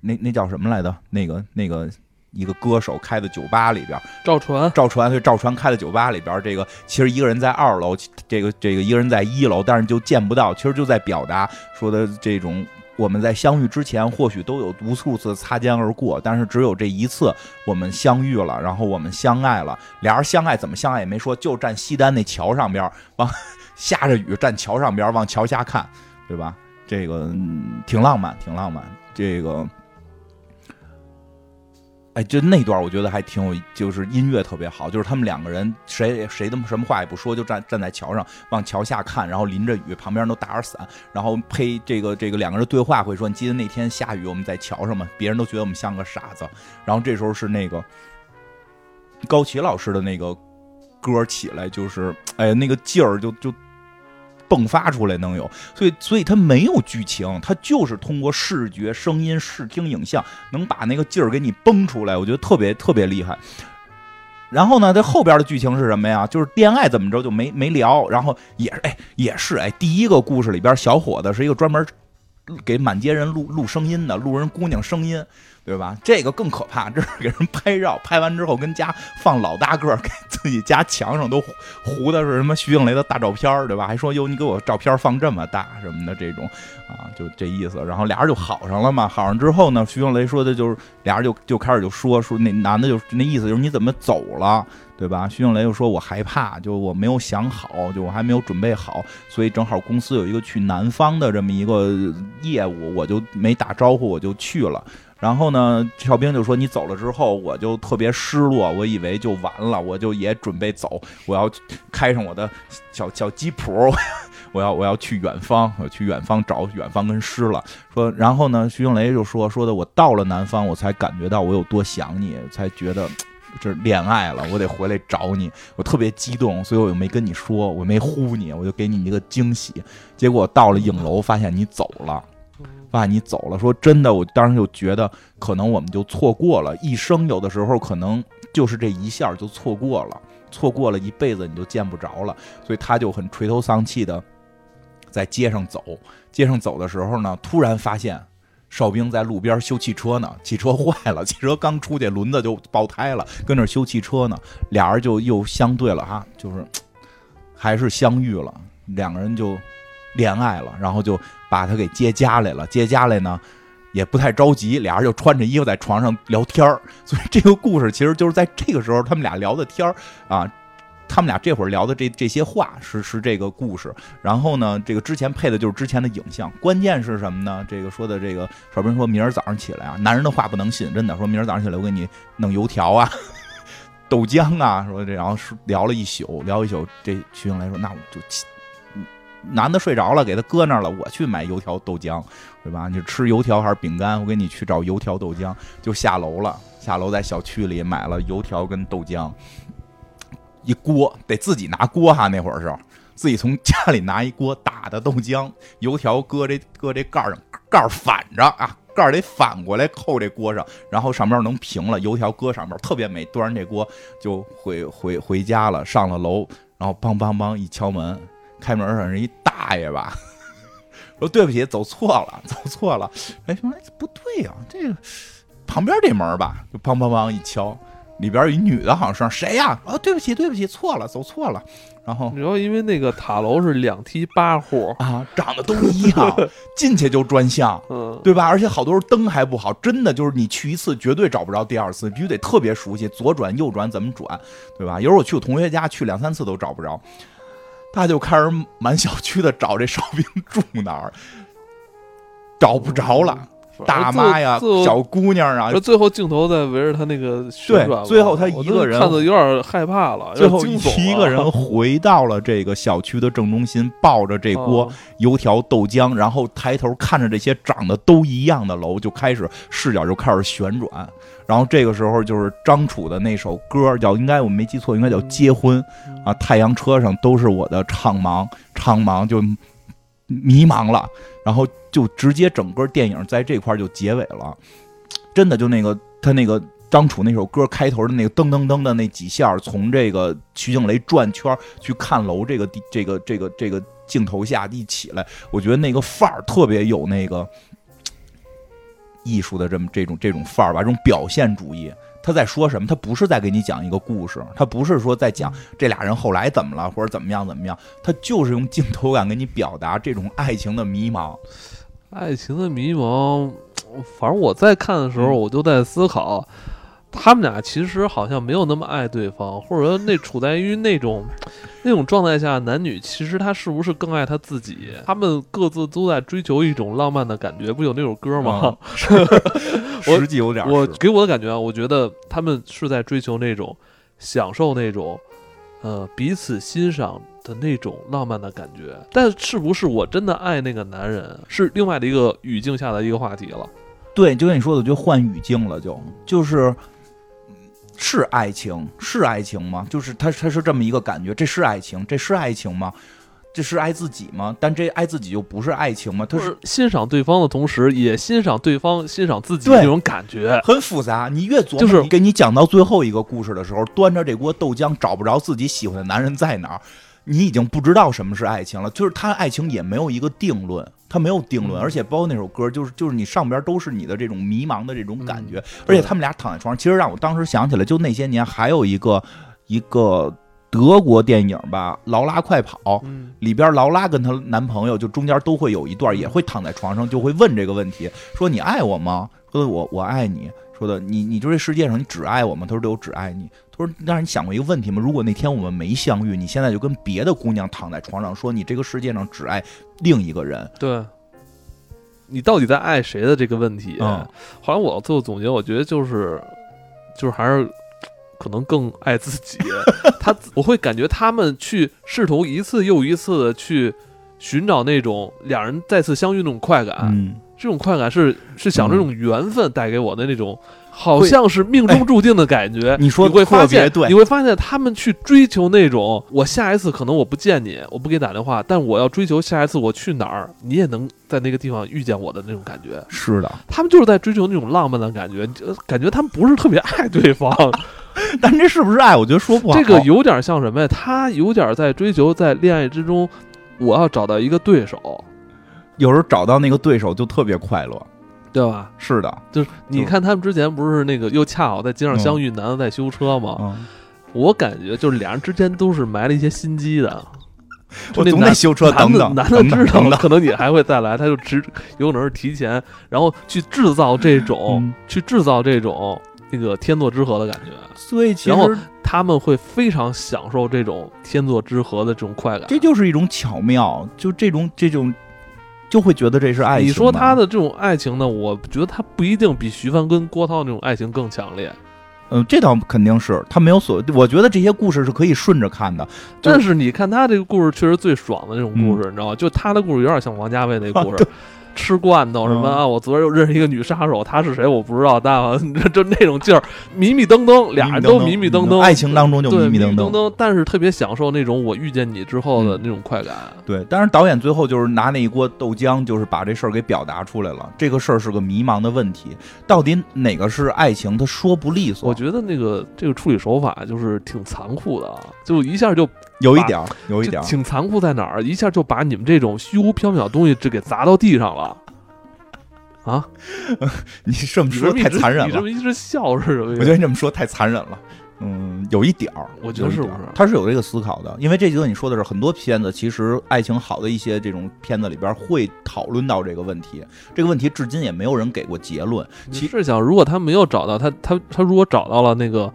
那那叫什么来的？那个那个一个歌手开的酒吧里边，赵传赵传对赵传开的酒吧里边，这个其实一个人在二楼，这个这个一个人在一楼，但是就见不到，其实就在表达说的这种我们在相遇之前，或许都有无数次擦肩而过，但是只有这一次我们相遇了，然后我们相爱了。俩人相爱怎么相爱也没说，就站西单那桥上边，往 下着雨站桥上边往桥下看，对吧？这个、嗯挺浪漫，挺浪漫。这个，哎，就那段我觉得还挺有，就是音乐特别好，就是他们两个人谁谁的什么话也不说，就站站在桥上往桥下看，然后淋着雨，旁边都打着伞，然后配这个这个两个人对话会说，你记得那天下雨我们在桥上吗？别人都觉得我们像个傻子，然后这时候是那个高旗老师的那个歌起来，就是哎那个劲儿就就迸发出来能有，所以所以它没有剧情，它就是通过视觉、声音、视听、影像，能把那个劲儿给你崩出来，我觉得特别特别厉害。然后呢，这后边的剧情是什么呀？就是恋爱怎么着就没没聊，然后也是哎也是哎，第一个故事里边小伙子是一个专门给满街人录录声音的，录人姑娘声音，对吧？这个更可怕，这是给人拍照，拍完之后跟家放老大个儿，给自己家墙上都糊的是什么徐静蕾的大照片，对吧？还说哟，你给我照片放这么大什么的这种啊，就这意思。然后俩人就好上了嘛，好上之后呢，徐静蕾说的就是俩人就就开始就说说那男的就那意思就是你怎么走了？对吧？徐静蕾就说：“我害怕，就我没有想好，就我还没有准备好，所以正好公司有一个去南方的这么一个业务，我就没打招呼，我就去了。然后呢，赵兵就说你走了之后，我就特别失落，我以为就完了，我就也准备走，我要开上我的小小吉普，我要我要去远方，我去远方找远方跟诗了。说，然后呢，徐静蕾就说说的我到了南方，我才感觉到我有多想你，才觉得。”这恋爱了，我得回来找你，我特别激动，所以我又没跟你说，我没呼你，我就给你一个惊喜。结果到了影楼，发现你走了，爸你走了。说真的，我当时就觉得，可能我们就错过了一生，有的时候可能就是这一下就错过了，错过了一辈子你就见不着了。所以他就很垂头丧气的在街上走，街上走的时候呢，突然发现。哨兵在路边修汽车呢，汽车坏了，汽车刚出去轮子就爆胎了，跟那修汽车呢，俩人就又相对了哈，就是还是相遇了，两个人就恋爱了，然后就把他给接家来了，接家来呢也不太着急，俩人就穿着衣服在床上聊天儿，所以这个故事其实就是在这个时候他们俩聊的天儿啊。他们俩这会儿聊的这这些话是是这个故事，然后呢，这个之前配的就是之前的影像。关键是什么呢？这个说的这个少斌说，明儿早上起来啊，男人的话不能信，真的说明儿早上起来我给你弄油条啊、豆浆啊，说这然后是聊了一宿，聊一宿。这徐静来说，那我就起男的睡着了，给他搁那儿了，我去买油条豆浆，对吧？你吃油条还是饼干？我给你去找油条豆浆，就下楼了。下楼在小区里买了油条跟豆浆。一锅得自己拿锅哈，那会儿是自己从家里拿一锅打的豆浆，油条搁这搁这盖上，盖反着啊，盖儿得反过来扣这锅上，然后上面能平了，油条搁上面特别美，端上这锅就回回回家了，上了楼，然后梆梆梆一敲门，开门上是一大爷吧，说对不起，走错了，走错了，哎说哎不对呀、这个旁边这门吧，就梆梆梆一敲。里边有一女的，好像是谁呀、哦，对不起，对不起，错了，走错了。然后你说，因为那个塔楼是两梯八户，啊，长得都一样，进去就专项，嗯，对吧？而且好多时候灯还不好，真的就是你去一次绝对找不着第二次，必须得特别熟悉，左转右转怎么转，对吧？有时候我去我同学家去两三次都找不着，他就开始满小区的找这哨兵住哪儿，找不着了。大妈呀，小姑娘啊这，最后镜头在围着他那个旋转，最后他一个人看的有点害怕了，最后一个人回到了这个小区的正中心，抱着这锅哦油条豆浆，然后抬头看着这些长得都一样的楼，就开始视角就开始旋转。然后这个时候就是张楚的那首歌，叫应该我没记错，应该叫《结婚》啊。太阳车上都是我的怅茫，怅茫就迷茫了，然后就直接整个电影在这块就结尾了。真的就那个他那个张楚那首歌开头的那个噔噔噔的那几下，从这个徐静蕾转圈去看楼这个地这个这个这个镜头下一起来，我觉得那个范儿特别有那个艺术的这么这种这种范儿吧，这种表现主义。他在说什么？他不是在给你讲一个故事，他不是说在讲这俩人后来怎么了，或者怎么样怎么样，他就是用镜头感给你表达这种爱情的迷茫。爱情的迷茫，反正我在看的时候，嗯我就在思考，他们俩其实好像没有那么爱对方，或者说那处在于那种那种状态下，男女其实他是不是更爱他自己？他们各自都在追求一种浪漫的感觉，不有那首歌吗？我实际有点儿我给我的感觉啊，我觉得他们是在追求那种享受那种呃彼此欣赏的那种浪漫的感觉，但是不是我真的爱那个男人，是另外的一个语境下的一个话题了。对，就跟你说的，就换语境了就，就是嗯是爱情，是爱情吗？就是他他是这么一个感觉，这是爱情，这是爱情吗？这是爱自己吗？但这爱自己就不是爱情吗？他是是欣赏对方的同时，也欣赏对方欣赏自己的那种感觉。很复杂，你越琢磨，就是给你讲到最后一个故事的时候，端着这锅豆浆找不着自己喜欢的男人在哪儿，你已经不知道什么是爱情了。就是他爱情也没有一个定论，他没有定论，嗯而且包括那首歌，就是就是你上边都是你的这种迷茫的这种感觉，嗯而且他们俩躺在床上，其实让我当时想起来，就那些年还有一个一个德国电影吧，《劳拉快跑》。嗯，里边劳拉跟她男朋友就中间都会有一段，也会躺在床上，就会问这个问题，说你爱我吗？说的我我爱你。说的你你就这世界上你只爱我吗？他说对，我只爱你。他说但是你想过一个问题吗？如果那天我们没相遇，你现在就跟别的姑娘躺在床上，说你这个世界上只爱另一个人，对。你到底在爱谁的这个问题？嗯后来我最后总结，我觉得就是，就是还是可能更爱自己。他我会感觉他们去试图一次又一次的去寻找那种两人再次相遇那种快感，嗯，这种快感是是想这嗯种缘分带给我的那种，好像是命中注定的感觉。你说你会发现，对你，会发现他们去追求那种，我下一次可能我不见你，我不给你打电话，但我要追求下一次我去哪儿，你也能在那个地方遇见我的那种感觉。是的，他们就是在追求那种浪漫的感觉，就感觉他们不是特别爱对方。但这是不是爱？我觉得说不好。这个有点像什么呀？他有点在追求在恋爱之中，我要找到一个对手，有时候找到那个对手就特别快乐。对吧？是的，就是你看他们之前不是那个又恰好在街上相遇，男的在修车吗？嗯，我感觉就是俩人之间都是埋了一些心机的。就我总得修车，等等，男的知道等等等。可能你还会再来，他就只有可能是提前，然后去制造这种，嗯去制造这种那个天作之合的感觉。所以其然后实他们会非常享受这种天作之合的这种快感。这就是一种巧妙，就这种这种，就会觉得这是爱情。你说他，的这种爱情呢？我觉得他不一定比徐帆跟郭涛那种爱情更强烈。嗯，这倒肯定是他没有所，我觉得这些故事是可以顺着看的。但是你看他这个故事，确实最爽的那种故事，你知道吗？就他的故事有点像王家卫那故事，吃罐头什么嗯啊，我昨儿又认识一个女杀手，她是谁我不知道，但我 就那种劲儿，迷迷瞪瞪，俩人都迷迷瞪瞪，爱情当中就迷迷瞪瞪瞪，但是特别享受那种我遇见你之后的那种快感。对，但是导演最后就是拿那一锅豆浆，就是把这事儿给表达出来了。这个事儿是个迷茫的问题，到底哪个是爱情，他说不利索。我觉得那个这个处理手法就是挺残酷的，啊，就一下就有一点儿，有一点儿。挺残酷在哪儿？一下就把你们这种虚无缥缈的东西这给砸到地上了。啊，你这么说太残忍了你这么，一直笑是什么意思？我觉得你这么说太残忍了。嗯，有一点儿，我觉得是不是他是有这个思考的，因为这几个你说的是很多片子，其实爱情好的一些这种片子里边会讨论到这个问题，这个问题至今也没有人给过结论。其你是想，如果他没有找到他，他他如果找到了那个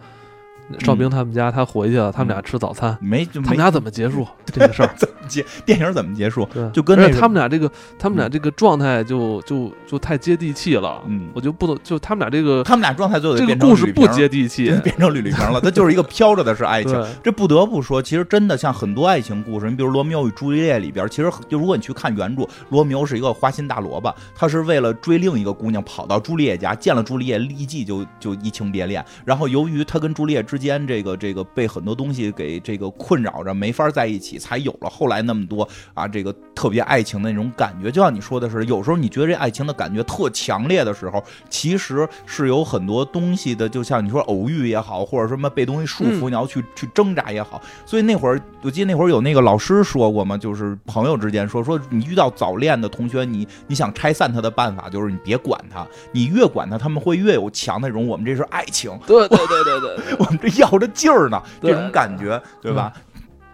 邵兵他们家，他回去了，他们俩吃早餐，没他们俩怎么结束 这个事儿？结 电影怎么结束？就跟他们俩这个，他们俩这个状态就就就太接地气了。嗯我就不能，就他们俩这个他们俩状态最后得这个变成故事不接地气。变成吕吕萍了，它就是一个飘着的是爱情。这不得不说，其实真的像很多爱情故事，你比如《罗密欧与朱丽叶》里边，其实就如果你去看原著，罗密欧是一个花心大萝卜，他是为了追另一个姑娘跑到朱丽叶家，见了朱丽叶，立即就就移情别恋。然后由于他跟朱丽叶之间这个这个被很多东西给这个困扰着，没法在一起，才有了后来那么多啊这个特别爱情的那种感觉。就像你说的是，有时候你觉得这爱情的感觉特强烈的时候，其实是有很多东西的，就像你说偶遇也好，或者什么被东西束缚，嗯你要去去挣扎也好。所以那会儿，我记得那会儿有那个老师说过嘛，就是朋友之间说说，你遇到早恋的同学，你你想拆散他的办法就是你别管他，你越管他，他们会越有强那种我们这是爱情，对对对对对对，我们这要着劲儿呢，这 种感觉，对吧？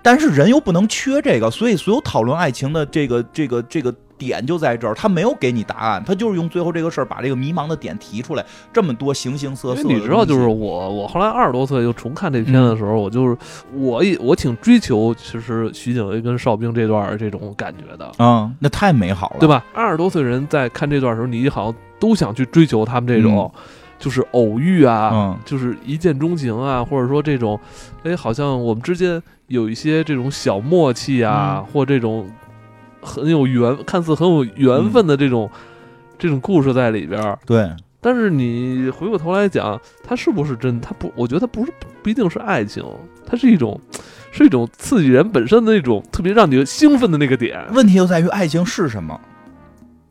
但是人又不能缺这个，所以所有讨论爱情的这个这个这个点就在这儿，他没有给你答案，他就是用最后这个事儿把这个迷茫的点提出来，这么多形形色色你知道，就是我，我后来二十多岁又重看这片的时候，我就是我也我挺追求，其实徐景薇跟邵兵这段儿这种感觉的，啊、那太美好了，对？吧？二十多岁人在看这段的时候，你好像都想去追求他们这种，就是偶遇啊，嗯就是一见钟情啊，或者说这种，哎，好像我们之间有一些这种小默契啊，嗯或这种很有缘，看似很有缘分的这种、这种故事在里边儿。对，但是你回过头来讲，它是不是真？它不，我觉得它不是不一定是爱情，它是一种是一种刺激人本身的那种特别让你兴奋的那个点。问题就在于爱情是什么，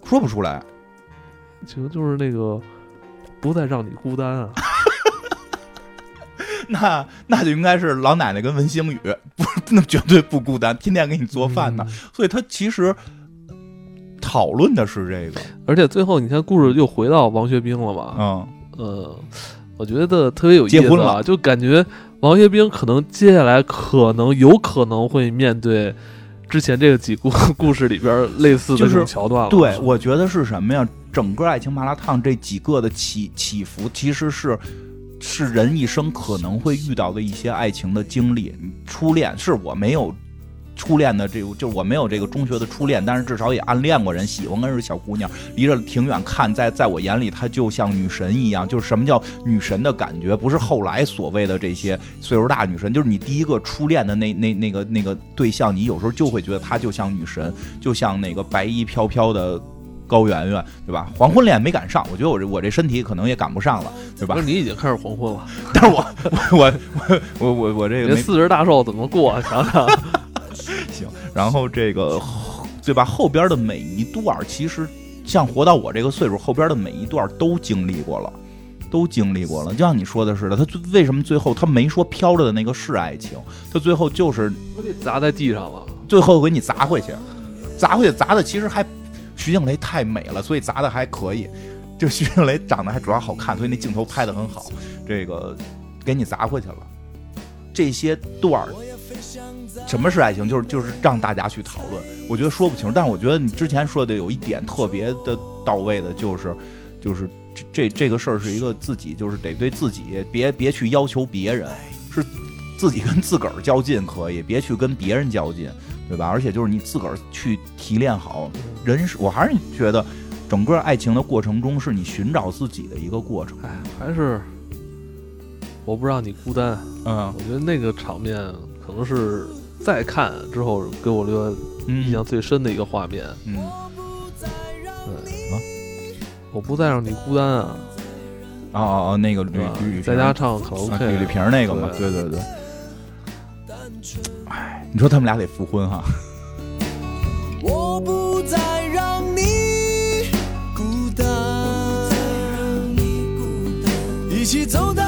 说不出来。其实就是那个不再让你孤单啊。那那就应该是老奶奶跟文星宇，不，那绝对不孤单，天天给你做饭呢。嗯所以他其实讨论的是这个，而且最后你看，故事又回到王学兵了吧？嗯，呃，我觉得特别有意思、啊，结婚了就感觉王学兵可能接下来可能有可能会面对之前这个几故故事里边类似的这就是种桥段了。对，我觉得是什么呀？整个爱情麻辣烫这几个的起起伏，其实是是人一生可能会遇到的一些爱情的经历。初恋是我没有。初恋的这个，就我没有这个中学的初恋，但是至少也暗恋过人，喜欢过人小姑娘，离着挺远看，在在我眼里，她就像女神一样。就是什么叫女神的感觉，不是后来所谓的这些岁数大女神，就是你第一个初恋的那那那个那个对象，你有时候就会觉得她就像女神，就像那个白衣飘飘的 高圆圆，对吧？黄昏恋没赶上，我觉得我这我这身体可能也赶不上了，对吧不是？你已经开始黄昏了，但是我 我我我我我这个四十大寿怎么过？想想，行，然后这个对吧？后边的每一段儿其实像活到我这个岁数，后边的每一段都经历过了。都经历过了，就像你说的似的，他最为什么最后他没说飘着的那个是爱情，他最后就是我得砸在地上了。最后给你砸回去，砸回去砸的其实还徐静蕾太美了，所以砸的还可以。就徐静蕾长得还主要好看，所以那镜头拍的很好。这个给你砸回去了，这些段儿，什么是爱情？就是就是让大家去讨论。我觉得说不清，但我觉得你之前说的有一点特别的到位的，就是就是这这个事儿是一个自己，就是得对自己，别别去要求别人，是自己跟自个儿较劲可以，别去跟别人较劲。对吧？而且就是你自个儿去提炼好人是，我还是觉得整个爱情的过程中是你寻找自己的一个过程。哎，还是我不让你孤单。嗯我觉得那个场面可能是再看之后给我留下印象最深的一个画面。嗯，我不再让你孤单啊，哦哦哦，那个吕吕吕？在家唱卡拉啊 OK，吕丽萍那个嘛，对对对对。哎，你说他们俩得复婚哈？我不再让你孤单，一起走到